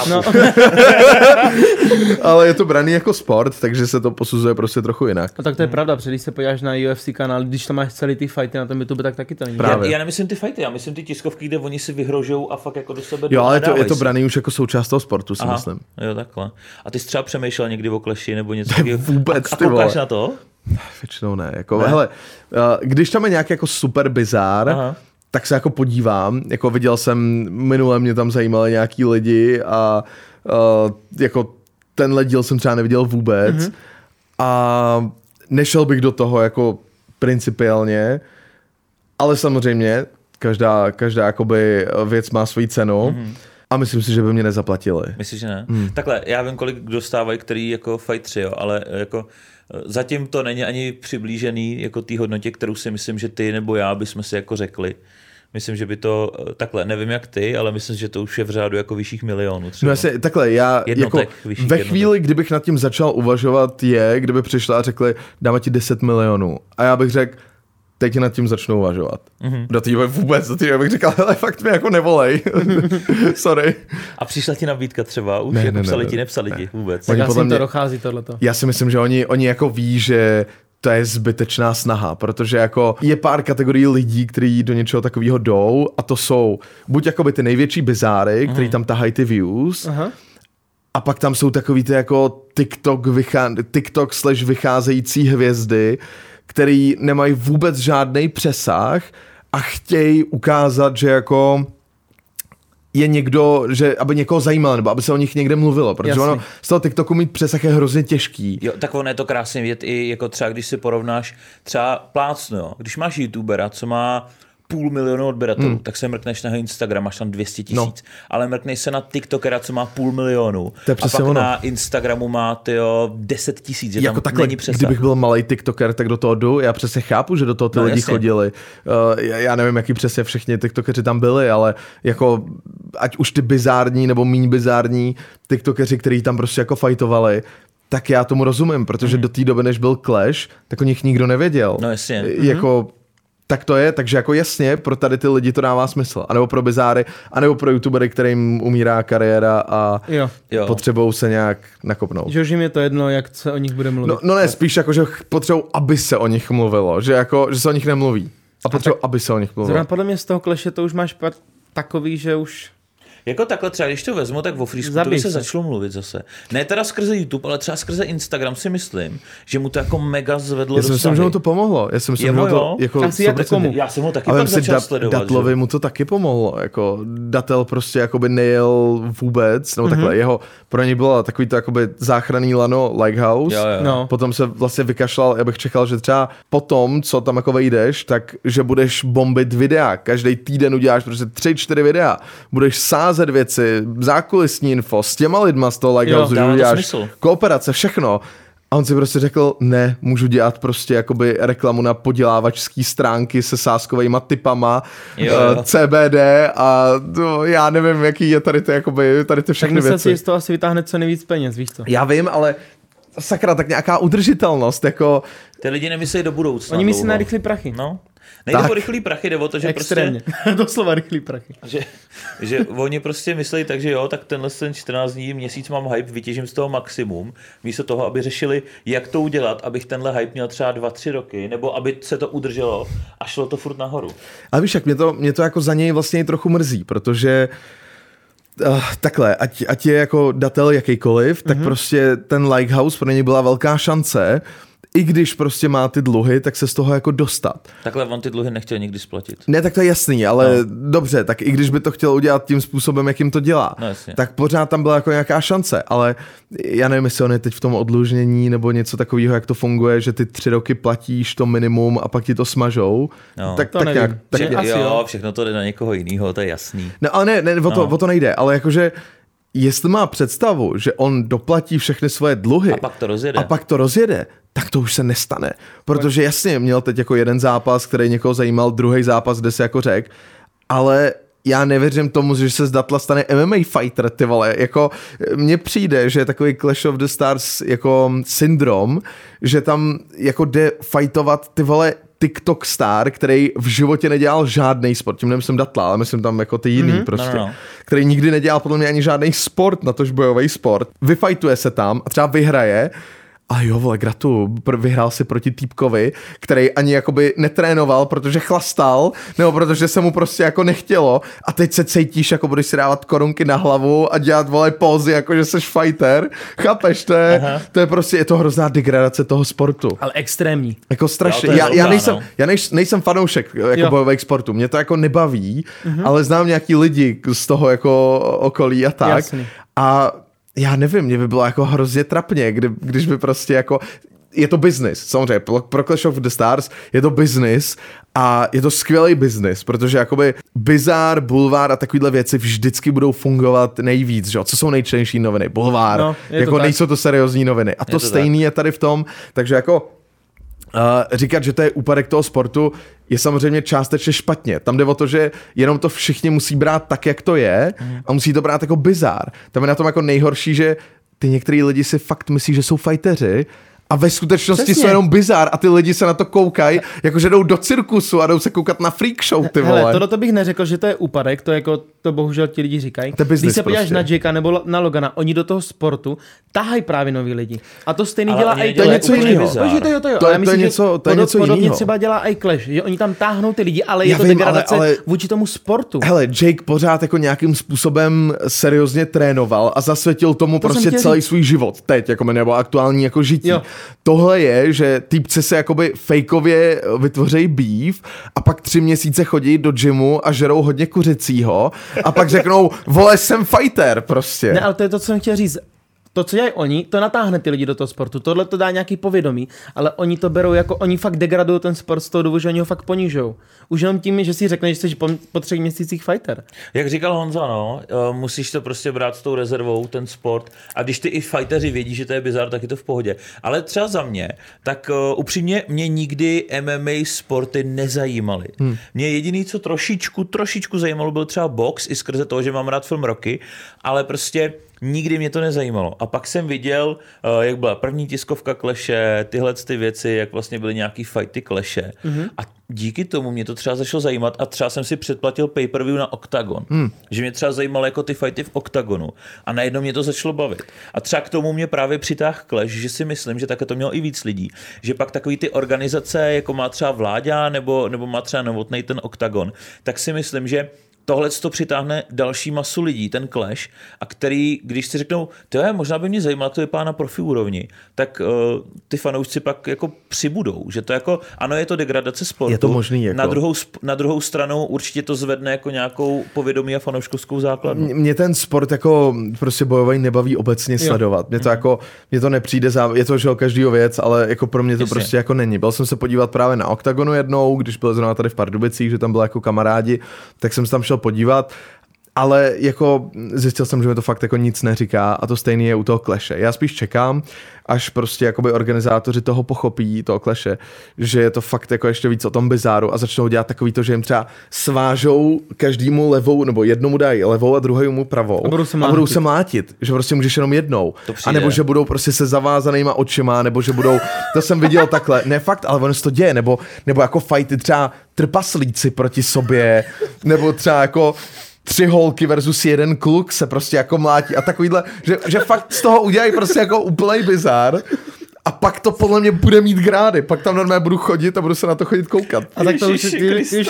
No, ale je to braný jako sport, takže se to posuzuje prostě trochu jinak. no tak to je pravda, protože když se podíváš na UFC kanál, když tam máš celý ty fighty na tom YouTube, tak taky to není. Právě. Já, já nemyslím ty fighty, já myslím ty tiskovky, kde oni si vyhrožou a fakt jako do sebe Jo, ale je to, je to braný už jako součást toho sportu, si Aha, myslím. Jo, takhle. A ty jsi třeba přemýšlel někdy o kleši nebo něco takového? Vůbec, a, ty a na to? Většinou ne. Jako, ne? Hele, uh, když tam je nějaký jako super bizár, Aha. tak se jako podívám. Jako viděl jsem, minule mě tam zajímali nějaký lidi a uh, jako tenhle díl jsem třeba neviděl vůbec. Mm-hmm. A nešel bych do toho jako principiálně, ale samozřejmě každá, každá jakoby věc má svoji cenu mm-hmm. a myslím si, že by mě nezaplatili. Myslíš, že ne? Hmm. Takhle, já vím, kolik dostávají, který jako fightři, jo, ale jako eh, zatím to není ani přiblížený jako té hodnotě, kterou si myslím, že ty nebo já bychom si jako řekli. Myslím, že by to, eh, takhle, nevím jak ty, ale myslím, že to už je v řádu jako vyšších milionů třeba. No jasně, takhle, já Jednotek, jako ve jednotek. chvíli, kdybych nad tím začal uvažovat je, kdyby přišla a řekli, dáme ti 10 milionů. A já bych řekl, teď nad tím začnu uvažovat. Mhm. Mm-hmm. Do té vůbec, do té bych říkal, hele, fakt mi jako nevolej. Sorry. A přišla ti nabídka třeba, už Ne, ne, jako ne, ne, psali ne, ti, nepsali ti vůbec. Tak Oni podle jim to mě- dochází tohleto. Já si myslím, že oni, oni jako ví, že to je zbytečná snaha, protože jako je pár kategorií lidí, kteří do něčeho takového jdou a to jsou buď jakoby ty největší bizáry, Mhm. který tam tahají ty views, Aha. A pak tam jsou takový ty jako TikTok, vychá, TikTok slash vycházející hvězdy, který nemají vůbec žádný přesah a chtějí ukázat, že jako je někdo, že aby někoho zajímal, nebo aby se o nich někde mluvilo, protože Jasný. ono z toho TikToku mít přesah je hrozně těžký. Jo, tak ono je to krásně vidět i jako třeba, když si porovnáš třeba plácnu, jo. když máš youtubera, co má půl milionu odběratelů, hmm. tak se mrkneš na Instagram, máš tam 200 tisíc, no. ale mrkneš se na TikTokera, co má půl milionu To je a pak ono. na Instagramu má tyjo 10 tisíc, jako tam takhle, není přesah. kdybych byl malý TikToker, tak do toho jdu. Já přesně chápu, že do toho ty No, lidi jasně. chodili. Uh, já, nevím, jaký přesně všichni TikTokeři tam byli, ale jako ať už ty bizární nebo méně bizární TikTokeři, kteří tam prostě jako fajtovali, tak já tomu rozumím, protože do té doby, než byl Clash, tak o nich nikdo nevěděl. No jasně. Jako tak to je, takže jako jasně, pro tady ty lidi to dává smysl. A nebo pro bizáry, a nebo pro youtubery, kterým umírá kariéra a Jo. Jo. potřebují se nějak nakopnout. Že už jim je to jedno, jak se o nich bude mluvit. No, no ne, spíš jako, že potřebují, aby se o nich mluvilo, že jako, že se o nich nemluví. A potřebují, aby se o nich mluvilo. Zrovna podle mě z toho kleše to už máš takový, že už... Jako takhle třeba, když to vezmu, tak o Freescootovi se se. začalo mluvit zase. Ne teda skrze YouTube, ale třeba skrze Instagram si myslím, že mu to jako mega zvedlo Já si myslím, že mu to pomohlo. Já si myslím, Jemu že mu to jako Asi 100% komu? Já jsem ho taky Ale pak začal dat, sledovat. Datlovi že? mu to taky pomohlo. Jako Datel prostě jakoby nejel vůbec, nebo takhle, jeho, pro něj bylo takový to jakoby záchranný lano Lighthouse. Jo, jo. No. Potom se vlastně vykašlal, já bych čekal, že třeba potom, co tam jako vejdeš, tak že budeš bombit videa. Každý týden uděláš prostě tři, čtyři videa. Budeš sázet věci, zákulisní info s těma lidma z toho Lighthouse, to uděláš smysl. kooperace, všechno. A on si prostě řekl, ne, můžu dělat prostě jakoby reklamu na podělávačský stránky se sáskovými typama, Jo, eh, jo. CBD a to, já nevím, jaký je tady ty, jakoby, tady ty Tak všechny myslel věci. si, z toho asi vytáhne co nejvíc peněz, víš co? Já vím, ale sakra, tak nějaká udržitelnost, jako Ty lidi nemyslí do budoucna. Oni myslí na rychlý prachy. No. Nejde Tak. o rychlý prachy, jde o to, že Extrémně. Doslova rychlý prachy. prostě, že, že oni prostě myslí tak, že jo, tak tenhle ten 14 dní, měsíc mám hype, vytěžím z toho maximum, místo toho, aby řešili, jak to udělat, abych tenhle hype měl třeba 2-3 roky, nebo aby se to udrželo a šlo to furt nahoru. Ale víš, jak mě to, mě to jako za něj vlastně i trochu mrzí, protože uh, takhle, ať, ať je jako datel jakýkoliv, tak mm-hmm. prostě ten Lighthouse pro něj byla velká šance, i když prostě má ty dluhy, tak se z toho jako dostat. Takhle on ty dluhy nechtěl nikdy splatit. Ne, tak to je jasný, ale no. dobře, tak i když by to chtěl udělat tím způsobem, jakým to dělá, No, jasně. tak pořád tam byla jako nějaká šance, ale já nevím, jestli on je teď v tom odlužnění nebo něco takového, jak to funguje, že ty tři roky platíš to minimum a pak ti to smažou. No. tak, To tak nevím. nějak, tak, Vše, asi jo, jo. všechno to jde na někoho jiného, to je jasný. No ale ne, ne o, to, No. o to nejde, ale jakože jestli má představu, že on doplatí všechny svoje dluhy A pak to rozjede. a pak to rozjede, tak to už se nestane. Protože jasně, měl teď jako jeden zápas, který někoho zajímal, druhý zápas, kde se jako řek, ale já nevěřím tomu, že se z Datla stane MMA fighter, ty vole, jako mně přijde, že je takový Clash of the Stars jako syndrom, že tam jako jde fightovat ty vole TikTok star, který v životě nedělal žádný sport, tím nemyslím Datla, ale myslím tam jako ty jiný mm-hmm. prostě, No, no, no. který nikdy nedělal podle mě ani žádný sport, na tož bojový sport, vyfajtuje se tam a třeba vyhraje a jo, vole, gratu, vyhrál si proti týpkovi, který ani jakoby netrénoval, protože chlastal, nebo protože se mu prostě jako nechtělo a teď se cítíš, jako budeš si dávat korunky na hlavu a dělat, vole, pózy, jako že jsi fighter. Chápeš, to je, to je prostě, je to hrozná degradace toho sportu. Ale extrémní. Jako strašně. Jo, já, já, nejsem, no. já nejsem, nejsem fanoušek jako Jo. bojových sportů. Mě to jako nebaví, ale znám nějaký lidi z toho jako okolí a tak. Jasný. A já nevím, mě by bylo jako hrozně trapně, kdy, když by prostě jako je to business, samozřejmě, pro pro Clash of the Stars je to business a je to skvělý business, protože jakoby Bizar, Bulvár a takovéhle věci vždycky budou fungovat nejvíc, že? jo? Co jsou nejčtenější noviny? Bulvár, No, je to jako tak. nejsou to seriózní noviny. A to, to to stejný je tady v tom, takže jako říkat, že to je úpadek toho sportu, je samozřejmě částečně špatně. Tam jde o to, že jenom to všichni musí brát tak, jak to je a musí to brát jako bizár. Tam je na tom jako nejhorší, že ty některý lidi si fakt myslí, že jsou fajteři a ve skutečnosti Přesně. jsou jenom bizár a ty lidi se na to koukají, jakože jdou do cirkusu a jdou se koukat na freak show, ty vole. Hele, tohle to bych neřekl, že to je úpadek, to jako to bohužel ti lidi říkají. To je Když se podíváš prostě. na Jakea nebo na Logana, oni do toho sportu tahají právě noví lidi. A to stejný Ale dělá i To je něco jiného. to jo, to jo. To je- to je myslím, že něco- to je něco Podobně jinýho. třeba dělá i Clash, že oni tam táhnou ty lidi, ale je Já to vím, degradace ale- ale- vůči tomu sportu. Hele, Jake pořád jako nějakým způsobem seriózně trénoval a zasvětil tomu To prostě celý svůj život teď, jako nebo aktuální jako žití. Jo. Tohle je, že týpci se jakoby fejkově vytvoří beef a pak tři měsíce chodí do gymu a žerou hodně kuřecího a pak řeknou, vole, jsem fighter prostě. Ne, ale to je to, co jsem chtěl říct. To, co dělají oni, to natáhne ty lidi do toho sportu. Tohle to dá nějaký povědomí, ale oni to berou jako, oni fakt degradují ten sport z toho důvodu, že oni ho fakt ponížou. Už jenom tím, že si řekneš, že jsi po, po třech měsících fighter. Jak říkal Honza, no, eh, musíš to prostě brát s tou rezervou, ten sport. A když ty i fighteři vědí, že to je bizar, tak je to v pohodě. Ale třeba za mě, tak uh, upřímně mě nikdy MMA sporty nezajímaly. Hmm. Mě jediný, co trošičku, trošičku zajímalo, byl třeba box, i skrze toho, že mám rád film Rocky, ale prostě nikdy mě to nezajímalo. A pak jsem viděl, uh, jak byla první tiskovka kleše, tyhle ty věci, jak vlastně byly nějaký fighty kleše. Mm-hmm. A díky tomu mě to třeba začalo zajímat a třeba jsem si předplatil pay-per-view na Octagon. Hmm. Že mě třeba zajímalo jako ty fighty v Octagonu. A najednou mě to začalo bavit. A třeba k tomu mě právě přitáhl Clash, že si myslím, že také to mělo i víc lidí. Že pak takový ty organizace, jako má třeba Vláďa nebo, nebo má třeba Novotnej ten Octagon, tak si myslím, že tohle to přitáhne další masu lidí, ten clash, a který, když si řeknou, to je, možná by mě zajímalo, to vypadá na profi úrovni, tak uh, ty fanoušci pak jako přibudou, že to jako, ano, je to degradace sportu. Je to možný, jako. Na druhou, na druhou stranu určitě to zvedne jako nějakou povědomí a fanouškovskou základnu. Mě- ten sport jako prostě bojový nebaví obecně jo. sledovat. Mě to jako, mě to nepřijde, zá... je to že každýho věc, ale jako pro mě to Jasně. prostě jako není. Byl jsem se podívat právě na OKTAGONu jednou, když byl zrovna tady v Pardubicích, že tam byli jako kamarádi, tak jsem se tam šel podívat. Ale jako zjistil jsem, že mi to fakt jako nic neříká a to stejný je u toho kleše. Já spíš čekám, až prostě jakoby organizátoři toho pochopí, toho kleše, že je to fakt jako ještě víc o tom bizáru a začnou dělat takový to, že jim třeba svážou každému levou, nebo jednomu dají levou a druhému pravou A budou se a budou mlátit. se mlátit, že prostě můžeš jenom jednou. A nebo že budou prostě se zavázanýma očima, nebo že budou, to jsem viděl takhle, ne fakt, ale ono se to děje, nebo, nebo jako fajty třeba trpaslíci proti sobě, nebo třeba jako tři holky versus jeden kluk se prostě jako mlátí a takovýhle, že, že fakt z toho udělají prostě jako úplný bizár a pak to podle mě bude mít grády, pak tam normálně budu chodit a budu se na to chodit koukat. A tak to už, Ježiši už, Kriste. už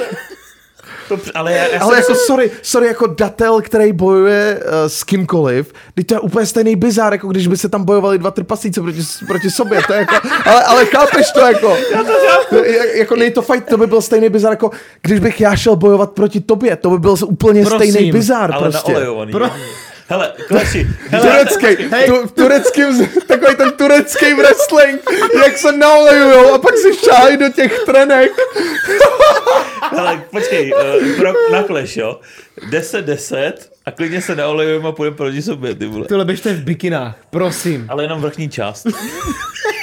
To, ale já, já Ale jsem jako sorry, sorry, jako datel, který bojuje uh, s kýmkoliv, teď to je úplně stejný bizár, jako když by se tam bojovali dva trpasíci proti, proti sobě, to je jako, ale, ale chápeš to jako, já to jak, jako nej to fight, to by byl stejný bizár, jako když bych já šel bojovat proti tobě, to by byl úplně Prosím, stejný bizár ale prostě. naolejovaný. Pro- Hele, Kleši, Turecký, tu, v tureckým, takový ten turecký wrestling, jak se naolejujou a pak si šáhají do těch trenek. hele, počkej, uh, pro, na Clash, jo. 10-10 a klidně se naolejujeme a půjdeme proti sobě, ty vole. Tohle běžte v bikinách, prosím. Ale jenom vrchní část.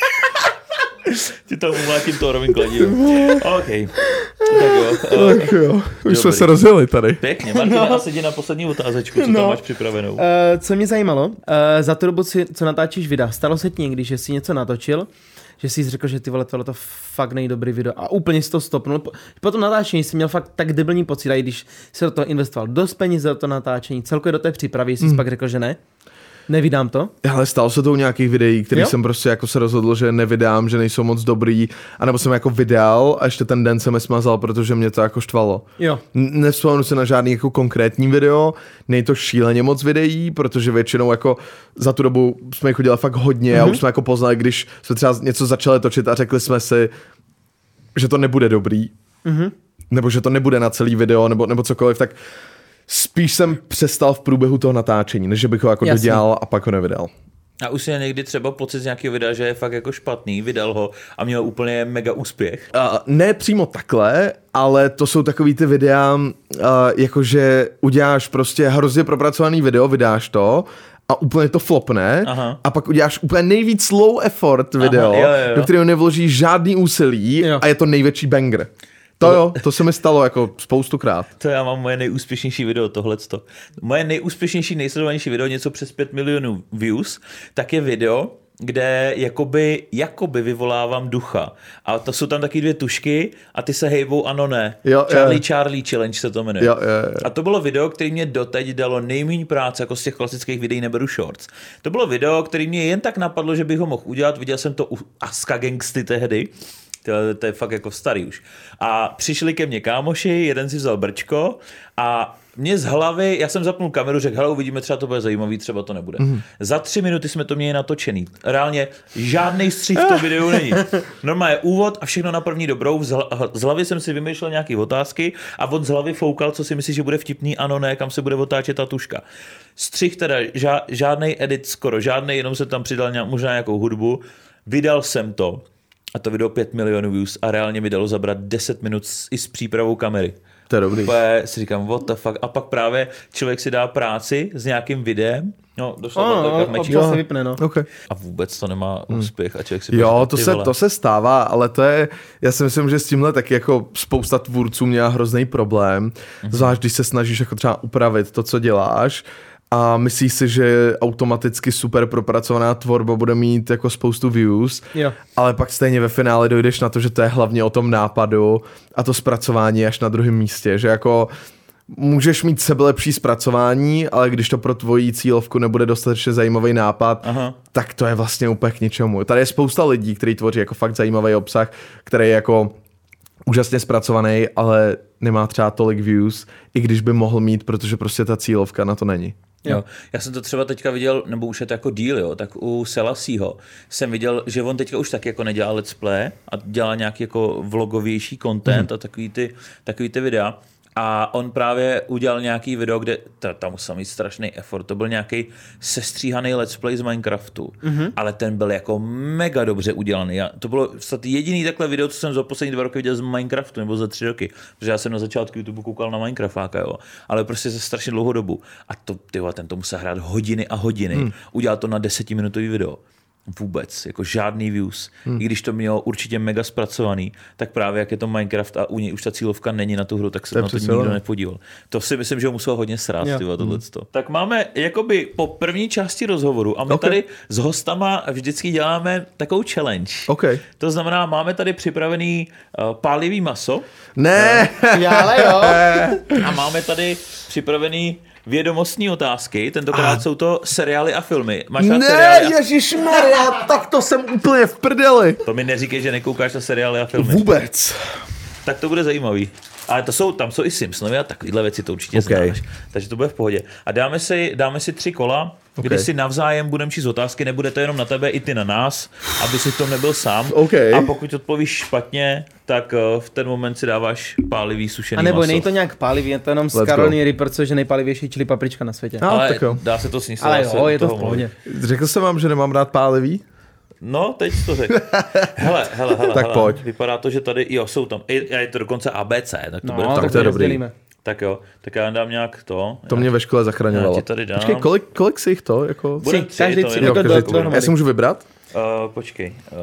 Ti to umlátím Thorovým kladivem. OK. Tak jo. Tak jo, už Dobrý. jsme se rozjeli tady. pěkně, Martin, no. jdi na poslední otázečku, co no. tam No. máš připravenou. Uh, co mě zajímalo, uh, za tu dobu, si, co natáčíš videa, stalo se ti někdy, že jsi něco natočil, že jsi řekl, že ty vole, tohle to fakt není dobrý video a úplně si to stopnul. Po, po tom natáčení jsi měl fakt tak debilní pocit, a i když se do toho investoval dost peněz do toho natáčení, celkově do té přípravy, jsi hmm. pak řekl, že ne, nevydám to. Ale stalo se to u nějakých videí, který Jo? jsem prostě jako se rozhodl, že nevydám, že nejsou moc dobrý, anebo jsem jako vydal a ještě ten den jsem je smazal, protože mě to jako štvalo. Jo. N- Nevzpomenu se na žádný jako konkrétní video, nej to šíleně moc videí, protože většinou jako za tu dobu jsme jich udělali fakt hodně mm-hmm. a už jsme jako poznali, když jsme třeba něco začali točit a řekli jsme si, že to nebude dobrý, mm-hmm. nebo že to nebude na celý video, nebo, nebo cokoliv, tak spíš jsem přestal v průběhu toho natáčení, než že bych ho jako Jasně. dodělal a pak ho nevydal. A už si měl někdy třeba pocit z nějakého videa, že je fakt jako špatný, vydal ho a měl úplně mega úspěch. Uh, ne přímo takhle, ale to jsou takový ty videa, uh, jakože uděláš prostě hrozně propracovaný video, vydáš to a úplně to flopne Aha. a pak uděláš úplně nejvíc low effort video, jo, jo, jo. do kterého nevložíš žádný úsilí Jo. a je to největší banger. To jo, to se mi stalo jako spoustukrát. To já mám moje nejúspěšnější video, tohleto. Moje nejúspěšnější, nejsledovanější video, něco přes 5 milionů views, tak je video, kde jakoby, jakoby vyvolávám ducha. A to jsou tam taky dvě tušky a ty se hejbou ano ne. Jo, Charlie jo. Charlie Challenge se to jmenuje. Jo, jo, jo. A to bylo video, který mě doteď dalo nejméně práce, jako z těch klasických videí neberu shorts. To bylo video, který mě jen tak napadlo, že bych ho mohl udělat. Viděl jsem to u Aska Gangsty tehdy. To, to je fakt jako starý už. A přišli ke mně kámoši, jeden si vzal brčko a mě z hlavy, já jsem zapnul kameru, řekl, hele, uvidíme, třeba to bude zajímavý, třeba to nebude. Mm. Za tři minuty jsme to měli natočený. Reálně žádný střih v tom videu není. Normálně úvod a všechno na první dobrou. Z hla- z hlavy jsem si vymýšlel nějaké otázky a on z hlavy foukal, co si myslí, že bude vtipný, ano, ne, kam se bude otáčet ta tuška. Střih teda, ža- žádný edit skoro, žádný, jenom se tam přidal nějak, možná nějakou hudbu. Vydal jsem to a to video 5 milionů views a reálně mi dalo zabrat 10 minut s, i s přípravou kamery. To je dobrý. Úplně si říkám, what the fuck. A pak právě člověk si dá práci s nějakým videem, no, došla Ano, oh, no, no, občas se vypne, no. Okay. a vůbec to nemá úspěch a člověk si Jo, říká, to se, vole. to se stává, ale to je, já si myslím, že s tímhle taky jako spousta tvůrců měla hrozný problém, mm-hmm. zvlášť když se snažíš jako třeba upravit to, co děláš a myslíš si, že automaticky super propracovaná tvorba bude mít jako spoustu views, Jo. ale pak stejně ve finále dojdeš na to, že to je hlavně o tom nápadu a to zpracování až na druhém místě, že jako můžeš mít sebelepší zpracování, ale když to pro tvoji cílovku nebude dostatečně zajímavý nápad, Aha. tak to je vlastně úplně k ničemu. Tady je spousta lidí, kteří tvoří jako fakt zajímavý obsah, který je jako úžasně zpracovaný, ale nemá třeba tolik views, i když by mohl mít, protože prostě ta cílovka na to není. Jo. Já jsem to třeba teďka viděl, nebo už je to jako díl, jo, tak u Selasího jsem viděl, že on teďka už taky jako nedělá let's play a dělá nějaký jako vlogovější content a takový ty, takový ty videa. A on právě udělal nějaký video, kde ta, tam musel mít strašný effort. To byl nějaký sestříhaný let's play z Minecraftu, mm-hmm. ale ten byl jako mega dobře udělaný. Já, to bylo snad jediný takhle video, co jsem za poslední dva roky viděl z Minecraftu, nebo za tři roky, protože já jsem na začátku YouTube koukal na Minecraftáka, jo, ale prostě za strašně dlouhou dobu. A to, ty vole, ten to musel hrát hodiny a hodiny. Hmm. Udělal to na desetiminutový video. Vůbec, jako žádný views. Hmm. I když to mělo určitě mega zpracovaný, tak právě jak je to Minecraft a u něj už ta cílovka není na tu hru, tak se To na to nikdo nepodíval. To si myslím, že ho muselo hodně srát, Jo. tyhle, tohleto. Tak máme jakoby po první části rozhovoru a my Ok. tady s hostama vždycky děláme takovou challenge. OK. To znamená, máme tady připravený uh, pálivý maso Ne! Já, ale jo. a máme tady připravený vědomostní otázky. Tentokrát jsou to seriály a filmy. Máš rád Ne, seriály? A... ježišmarja, tak to jsem úplně v prdeli. To mi neříkej, že nekoukáš na seriály a filmy. Vůbec. Tak to bude zajímavý. Ale to jsou, tam jsou i Simpsonovi a takovýhle věci, to určitě OK. znáš. Takže to bude v pohodě. A dáme si, dáme si tři kola, OK. kdy si navzájem budeme číst otázky, nebude to jenom na tebe, i ty na nás, aby si v tom nebyl sám. OK. A pokud odpovíš špatně, tak eh, v ten moment si dáváš pálivý sušený A nebo maso. není to nějak pálivý, je to jenom Let's z Caroliny Reaper, což je nejpálivější chili paprička na světě. A- Ale tak jo. dá se to sníst. Ale jo, je to v pohodě. Řekl jsem vám, že nemám rád pálivý? No, teď to řekl. hele, hele, hele. Tak hele. pojď. Vypadá to, že tady, jo, jsou tam, je, je to dokonce ABC, tak to No, bude tak tak to je to dobrý. rozdělíme. Tak jo, tak já dám nějak to. To mě ve škole já zachraňovalo. ti tady dám. Počkej, kolik, kolik si jich to? Jako... Budem Tři, tři, každý to tři, jenom jako každý tři. dohromady. Já si můžu vybrat? Uh, počkej. Uh,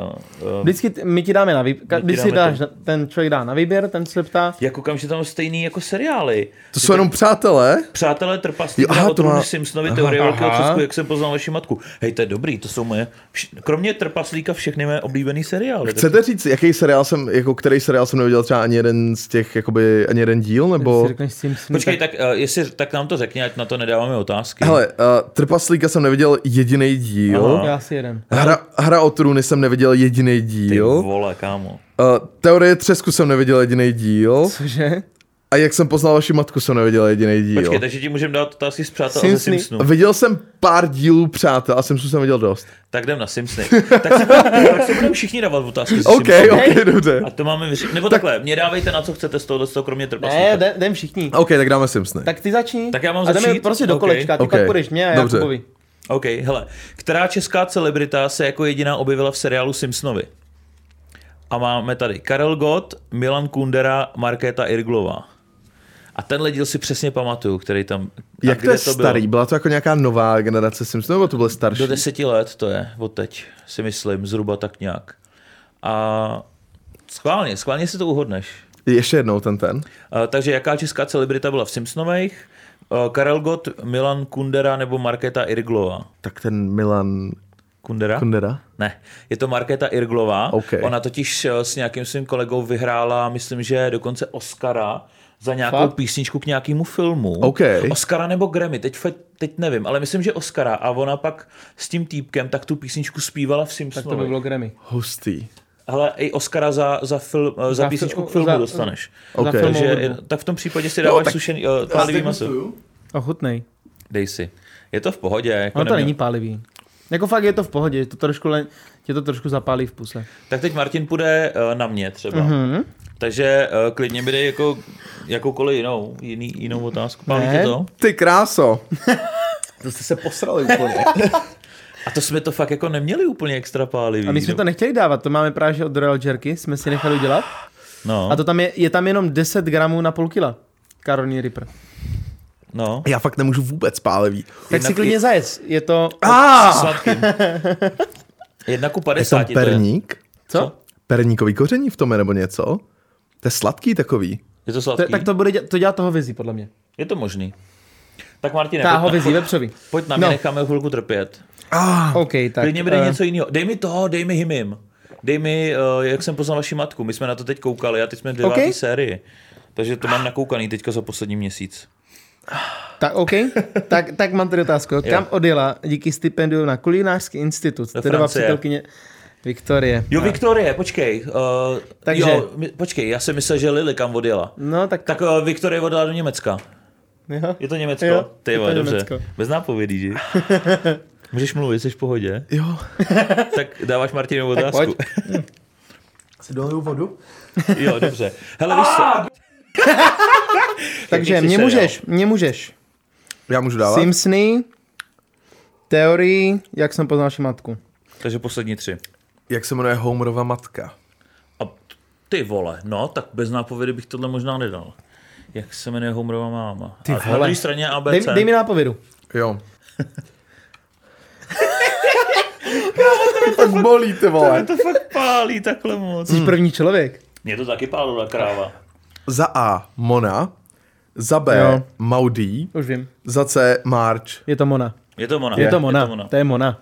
uh, Vždycky t- my ti dáme na výběr, když si dáme dáš, na- ten člověk dá na výběr, ten se ptá, já koukám, že tam jsou stejný jako seriály. To jsou jenom přátelé? Přátelé Jo, trpaslíci aha, to má- Simpsonovi teorie velkého třesku, jak jsem poznal vaši matku. Hej, to je dobrý, to jsou moje, vš- kromě trpaslíka všechny mé oblíbený seriály. Chcete říct, jaký seriál jsem, jako který seriál jsem neviděl třeba ani jeden z těch, jakoby, ani jeden díl, si nebo... Počkej, tak, tak, uh, jestli, tak nám to řekni, ať na to nedáváme otázky. Hele, uh, Trpaslíka jsem neviděl jediný díl. Aha. já si jeden. Hra, hra o trůny jsem neviděl jediný Ty díl. vole, kámo. Uh, teorie třesku jsem neviděl jediný díl. Cože? A jak jsem poznal vaši matku, jsem neviděl jediný díl. Počkej, takže ti můžeme dát otázky z přátel a ze. Simpsonů. Viděl jsem pár dílů přátel a Simpsons jsem viděl dost. Tak jdem na Simpsony. tak si, tak si budeme všichni dávat otázky z OK, Simpsonů. OK, dobře. A to máme vyřešit. Nebo takhle, mě dávejte na co chcete z toho, z toho kromě trpaslíka. Ne, jdem- jdem všichni. OK, tak dáme Simpsony. Tak ty začni. Tak já mám a jdeme začít? prostě do Ok. kolečka, ty Ok. pak budeš mě a Dobře. Jakubovi. OK, hele. Která česká celebrita se jako jediná objevila v seriálu Simpsonovi? A máme tady Karel Gott, Milan Kundera, Markéta Irglová. A tenhle díl si přesně pamatuju, který tam... Jak to je starý? Bylo? Byla to jako nějaká nová generace Simpsonů, nebo to byl starší? Do deseti let to je, od teď, si myslím, zhruba tak nějak. A schválně, schválně si to uhodneš. Ještě jednou ten ten. Uh, takže jaká česká celebrita byla v Simpsonových? Uh, Karel Gott, Milan Kundera nebo Markéta Irglová? Tak ten Milan Kundera? Kundera. Ne, je to Markéta Irglová. OK. Ona totiž eh, s nějakým svým kolegou vyhrála, myslím, že dokonce Oscara za nějakou Fakt? písničku k nějakému filmu. OK. Oscara nebo Grammy, teď, teď nevím, ale myslím, že Oscara. A ona pak s tím týpkem tak tu písničku zpívala v Tak Simpsonovi. to by bylo Grammy. Hustý. Hele, i Oscara za, za, film, eh, za, Za písničku fil- k filmu za- dostaneš. OK. Za filmovou Takže, hudbu. tak v tom případě si dáváš tak- sušený, uh, pálivý maso. Ochutnej. Dej si. Je to v pohodě. Jako No to neměl- není pálivý. Jako fakt je to v pohodě, je to trošku le... tě to trošku zapálí v puse. Tak teď Martin půjde uh, na mě třeba. Mhm. Mm-hmm. Takže uh, klidně mi dej jako jakoukoliv jinou, jiný, jinou otázku. Pálí Ne. tě to? Ty kráso. to jste se posrali úplně. A to jsme to fakt jako neměli úplně extra pálivý. A my jsme to nechtěli dávat, to máme právě od Royal Jerky, jsme si nechali udělat. No, A to tam je, je tam jenom 10 gramů na půl kila. Carolina Reaper. no. Já fakt nemůžu vůbec pálivý. Tak Jednak si klidně i- zajec, je to... Ah! Sladkým. Jedna ku Je 50. tam to je. perník? Co? Perníkový koření v tom je nebo něco? To je sladký takový. Je to To, sladký? tak to bude dělat, to dělá toho vizí, podle mě. Je to možný. Tak Martine, Ta pojď, na, hovězí pojď, vepřový. pojď na mě, No. necháme chvilku trpět. Ah, OK, tak. Klidně mi dej eh, něco jiného. Dej mi to, dej mi hymim. Dej mi, uh, jak jsem poznal vaši matku. My jsme na to teď koukali a teď jsme v devátý OK. sérii. Takže to mám nakoukaný teďka za poslední měsíc. Tak OK, tak, tak mám tady otázku. Kam odjela díky stipendiu na kulinářský institut? Do Teda přítelkyně Viktorie. Jo, Viktorie, počkej. Uh, Takže- Jo, počkej, já jsem myslel, že Lily kam odjela. No tak, Tak uh, Viktorie odjela do Německa. jo. Je to Německo? Jo, Ty je to vole, dobře. Německo. Bez nápovědí, že? Můžeš mluvit, jsi v pohodě? jo. Tak dáváš Martinovu Tak otázku. pojď. Si doliju vodu? jo, dobře. Hele, víš co? Takže Jaký jsi mě můžeš, mě můžeš. Já můžu dávat? Simpsony, teorii, jak jsem poznal naši matku. Takže poslední tři. Jak se jmenuje Homerova matka? A ty vole, no, tak bez nápovědy bych tohle možná nedal. Jak se jmenuje Homerova máma? Ty A na vole. druhé straně ABC. Dej, dej mi nápovědu. Jo. tak bolí, ty vole. to fakt pálí takhle moc. Jsi první člověk. Mě to taky pálila kráva. Za A Mona, za B Jo. Maudí, Už vím. za C March. Je to Mona. Je to Mona. Je to Je Mona. to Mona. To je Mona.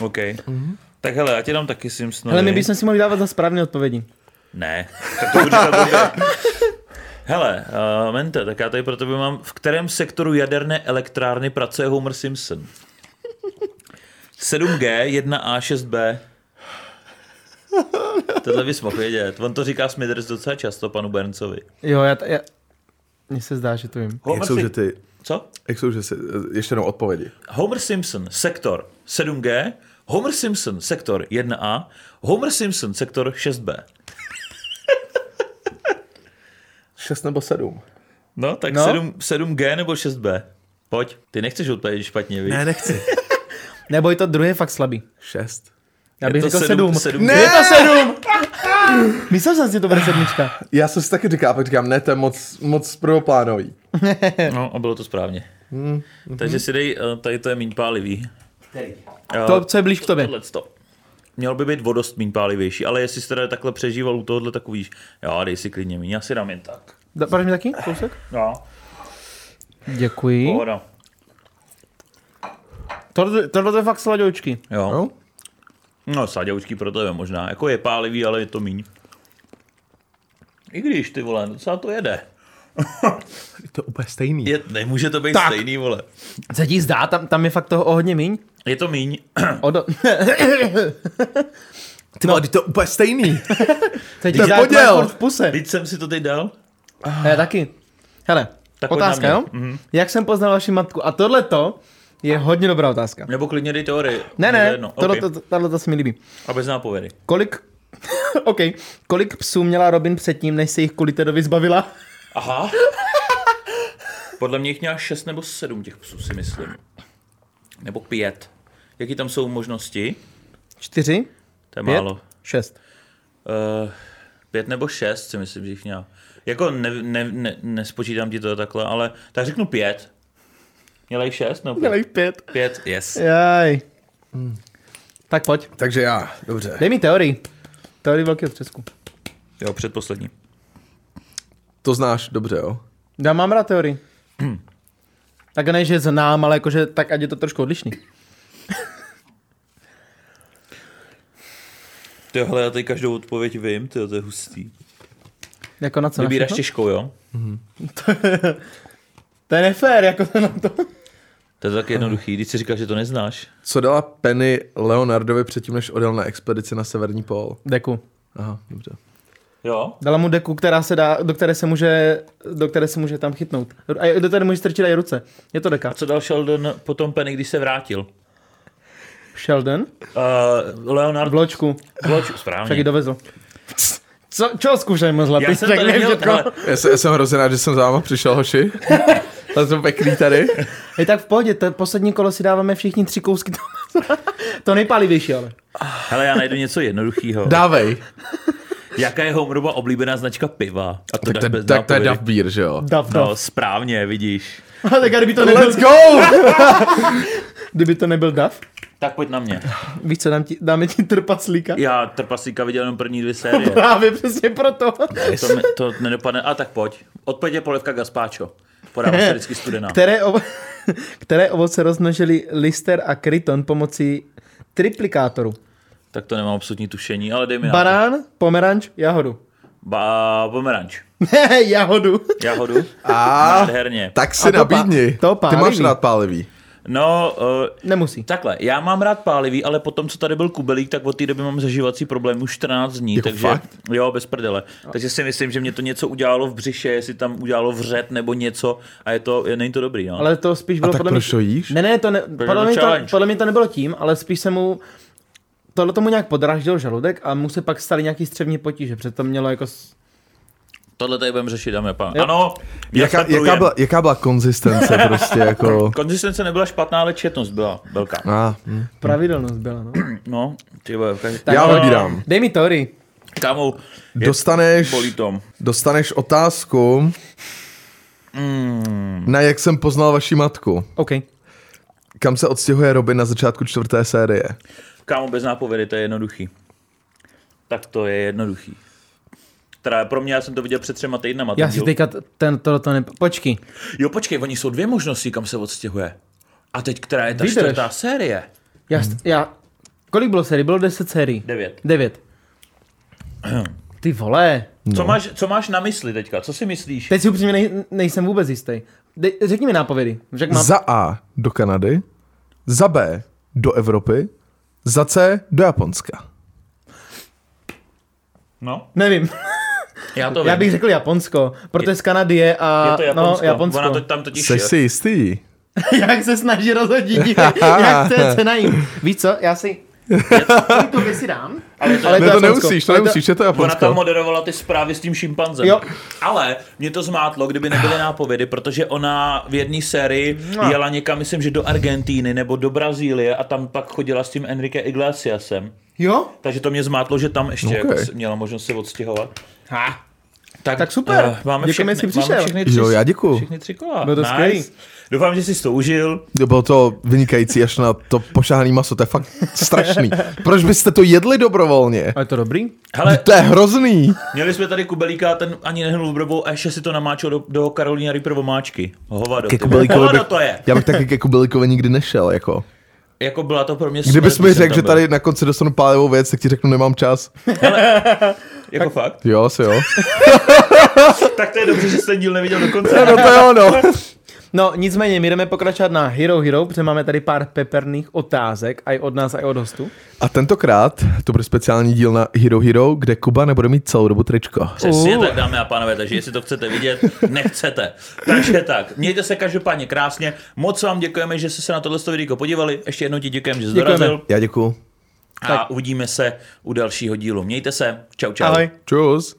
OK. Tak hele, já ti dám taky Simpsonovi. Ale my bychom si mohli dávat za správné odpovědi. Ne, tak to blbě. Hele, uh, Mente, tak já tady pro tebe mám, v kterém sektoru jaderné elektrárny pracuje Homer Simpson? 7G, 1A, 6B. Tohle bys mohl vědět. On to říká Smithers docela často panu Berncovi. Jo, já, já... Mně se zdá, že to vím. Jak Homer, jsou, že ty, Co? jak jsou, že si, ještě jednou odpovědi. Homer Simpson, sektor 7G, Homer Simpson, sektor 1A, Homer Simpson, sektor 6B. 6 nebo 7? No, tak No. no. 7, 7G nebo 6B. Pojď, ty nechceš odpovědět špatně, víš? Ne, nechci. Nebo i to druhé je fakt slabý. 6. Já Je bych to řekl sedm- sedm. Ne! Je to sedm! Myslel jsem si, to bude sedmička. Já jsem si taky říkal, pak říkám, ne, to je moc, moc prvoplánový. No, a bylo to správně. Hmm. Takže si dej, eh, tady to je míň pálivý. Který? Jo, To, co je blíž k tobě. Tohleto. Mělo by být vodost míň pálivější, ale jestli jsi teda takhle přežíval u tohohle, tak víš. Jo, dej si klidně míň, já si dám jen tak. Da- Dáš mi taky kousek? Jo, Děkuji. pohoda. Tohle, tohle je fakt sladěčky. Jo. No? No, saděučký pro tebe možná. Jako je pálivý, ale je to míň. I když, ty vole, docela to jede. Je to úplně stejný. Je, nemůže to být Tak. stejný, vole. Co ti zdá? Tam, tam je fakt toho o hodně míň. Je to míň. O do... Ty vole, no. to je úplně stejný. To je poděl. v puse. Teď jsem si to teď dal. Já taky. Hele, Tak otázka, jo? Mhm. Jak jsem poznal vaši matku? A tohle to je hodně dobrá otázka. Nebo klidně dej teorii. Ne, To ne, tohle, Okay. to, tohle to se mi líbí. A bez nápovědy. Kolik... OK. Kolik psů měla Robin předtím, než se jich kvůli Tedovi zbavila? Aha. Podle mě jich měla šest nebo sedm těch psů, si myslím. Nebo pět. Jaký tam jsou možnosti? Čtyři? To je Pět? málo. Šest. Uh, pět nebo šest si myslím, že jich měla. Jako ne, ne, ne, nespočítám ti to takhle, ale tak řeknu pět. Měla jich šest? No, Měla pět. jich pět. pět, yes. Jaj. Tak pojď. Takže já, dobře. Dej mi teorii. Teorii velkého třesku. Jo, předposlední. To znáš dobře, jo? Já mám rád teorii. tak ne, že znám, ale jakože tak ať je to trošku odlišný. Tyhle, já tady každou odpověď vím, tyjo, to je hustý. Jako na co? Vybíráš těžkou, jo? To je nefér, jako to na to. To je tak jednoduchý, když si říkáš, že to neznáš. Co dala Penny Leonardovi předtím, než odjel na expedici na severní pól? Deku. Aha, dobře. Jo? Dala mu deku, která se dá, do které se může, do které se může tam chytnout. A do které může strčit i ruce. Je to deka. A co dal Sheldon potom Penny, když se vrátil? Sheldon? Uh, Leonard V ločku. Vloč, Však ji správně. dovezl. Co, čo zkoušej moc zlatý? Já jsem Tak to neměl, hele, Já jsem, já jsem hrozně rád, že jsem za váma přišel, hoši. Ale jsem pěkný tady. Je tak v pohodě, to poslední kolo si dáváme všichni tři kousky. to nejpálivější, ale. hele, já najdu něco jednoduchého. Dávej. Jaká je Homerova oblíbená značka piva? A to Tak, to, bez tak to je. Duff Beer, že jo? Dav, No, dav. správně, vidíš. tak a kdyby to nebyl, Let's go! kdyby to nebyl dav, Tak pojď na mě. víš co, dám ti, dáme ti trpaslíka. Já Trpaslíka viděl jenom první dvě série. Právě přesně proto. To, mi- to nedopadne. A tak pojď. Odpověď je polivka gazpacho. Podává se vždycky studená. Které, ovo- které ovoce rozmnožili Lister a Kryton pomocí triplikátoru? Tak to nemám absolutní tušení, ale dej mi. Banán, pomeranč, jahodu. Ba, pomeranč. Ne, jahodu. Jahodu. A Nádherně. tak si A to nabídni. to Ty pálivý. máš rád pálivý. No, uh, Nemusí. Takhle, já mám rád pálivý, ale potom, co tady byl kubelík, tak od té doby mám zažívací problém už 14 dní, Jako takže fakt? jo, bez prdele. Takže si myslím, že mě to něco udělalo v břiše, jestli tam udělalo vřet nebo něco a je to, je, není to dobrý, no. Ale to spíš bylo tak podle mě... proč to jíš? Ne, ne, to ne, podle, to mě to, podle mě to nebylo tím, ale spíš se mu tohle tomu nějak podráždil žaludek a mu se pak staly nějaký střevní potíže, protože to mělo jako... Tohle tady budeme řešit, dámy a pánové. Jo. Ano, Jaká, jaká, byla, jaká byla konzistence prostě jako... Konzistence nebyla špatná, ale četnost byla velká. A, hm. Pravidelnost byla, no. No, ty vole, každý... Tak Já jo. vybírám. Dej mi teorii. Kámou, je, Dostaneš, bolí tom. dostaneš otázku, Mm, na jak jsem poznal vaši matku. OK. Kam se odstěhuje Robin na začátku čtvrté série? kámo, bez nápovědy, to je jednoduchý. Tak to je jednoduchý. Teda pro mě, já jsem to viděl před třema týdnama. Já si teďka ten, to, to ne... Počkej. Jo, počkej, oni jsou dvě možnosti, kam se odstěhuje. A teď, která je ta Vydrž. čtvrtá série? Já, hmm. já... Kolik bylo sérií? Bylo 10 sérií. Devět. Devět. Ty vole. No. Co, máš, co máš na mysli teďka? Co si myslíš? Teď si upřímně nej, nejsem vůbec jistý. Dej, řekni mi nápovědy. Řekl mám... Za A do Kanady, za B do Evropy, za C do Japonska. No, Nevím. Já to Já vím. bych řekl Japonsko, protože z Kanady je a je to Japonsko. no, Japonsko. Ona to tam totiž Jsi si jistý? jak se snaží rozhodit, jak to je cena jim. Víš co, já si... to by si dám. Ale to, Ale Ne, je to Japonsko. nemusíš, to to- nemusíš, je to Ona tam Japonsko. moderovala ty zprávy s tím šimpanzem. Jo. Ale mě to zmátlo, kdyby nebyly nápovědy, protože ona v jedné sérii No. jela někam, myslím, že do Argentíny nebo do Brazílie a tam pak chodila s tím Enrique Iglesiasem. Jo? Takže to mě zmátlo, že tam ještě Ok. jako měla možnost se odstěhovat. Ha. Tak, Tak super. eh, máme Děkujeme, všechny, že jsi máme přišel. všechny tři, Jo, já děkuju. všechny tři kola. Bylo to nice. skvělý. Doufám, že jsi to užil. Bylo to vynikající až na to pošáhaný maso, to je fakt strašný. Proč byste to jedli dobrovolně? A je to dobrý? Hele, To je hrozný. měli jsme tady Kubelíka, ten ani nehnul brobou a ještě si to namáčil do, do Karolína Reaper. Hovado. Ke. Kubelíkovi Hovado bych, to je. já bych taky ke Kubelíkovi nikdy nešel, jako. Jako byla to pro mě Kdybys smrt, mi řekl, že tady na konci dostanu pálivou věc, tak ti řeknu, nemám čas. Jako fakt? Jo, asi jo. Tak to je dobře, že jsi ten díl neviděl do konce. No to jo, no. No, nicméně, my jdeme pokračovat na Hero Hero, protože máme tady pár peperných otázek, aj od nás, aj od hostů. A tentokrát to bude speciální díl na Hero Hero, kde Kuba nebude mít celou dobu tričko. Přesně Uh. tak, dámy a pánové, takže jestli to chcete vidět, nechcete. Takže tak, mějte se každopádně krásně. Moc vám děkujeme, že jste se na tohle videjko podívali. Ještě jednou ti děkujeme, že jsi Děkujeme. dorazil. Já děkuju. A uvidíme se u dalšího dílu. Mějte se. Čau, čau. Ahoj. Čus.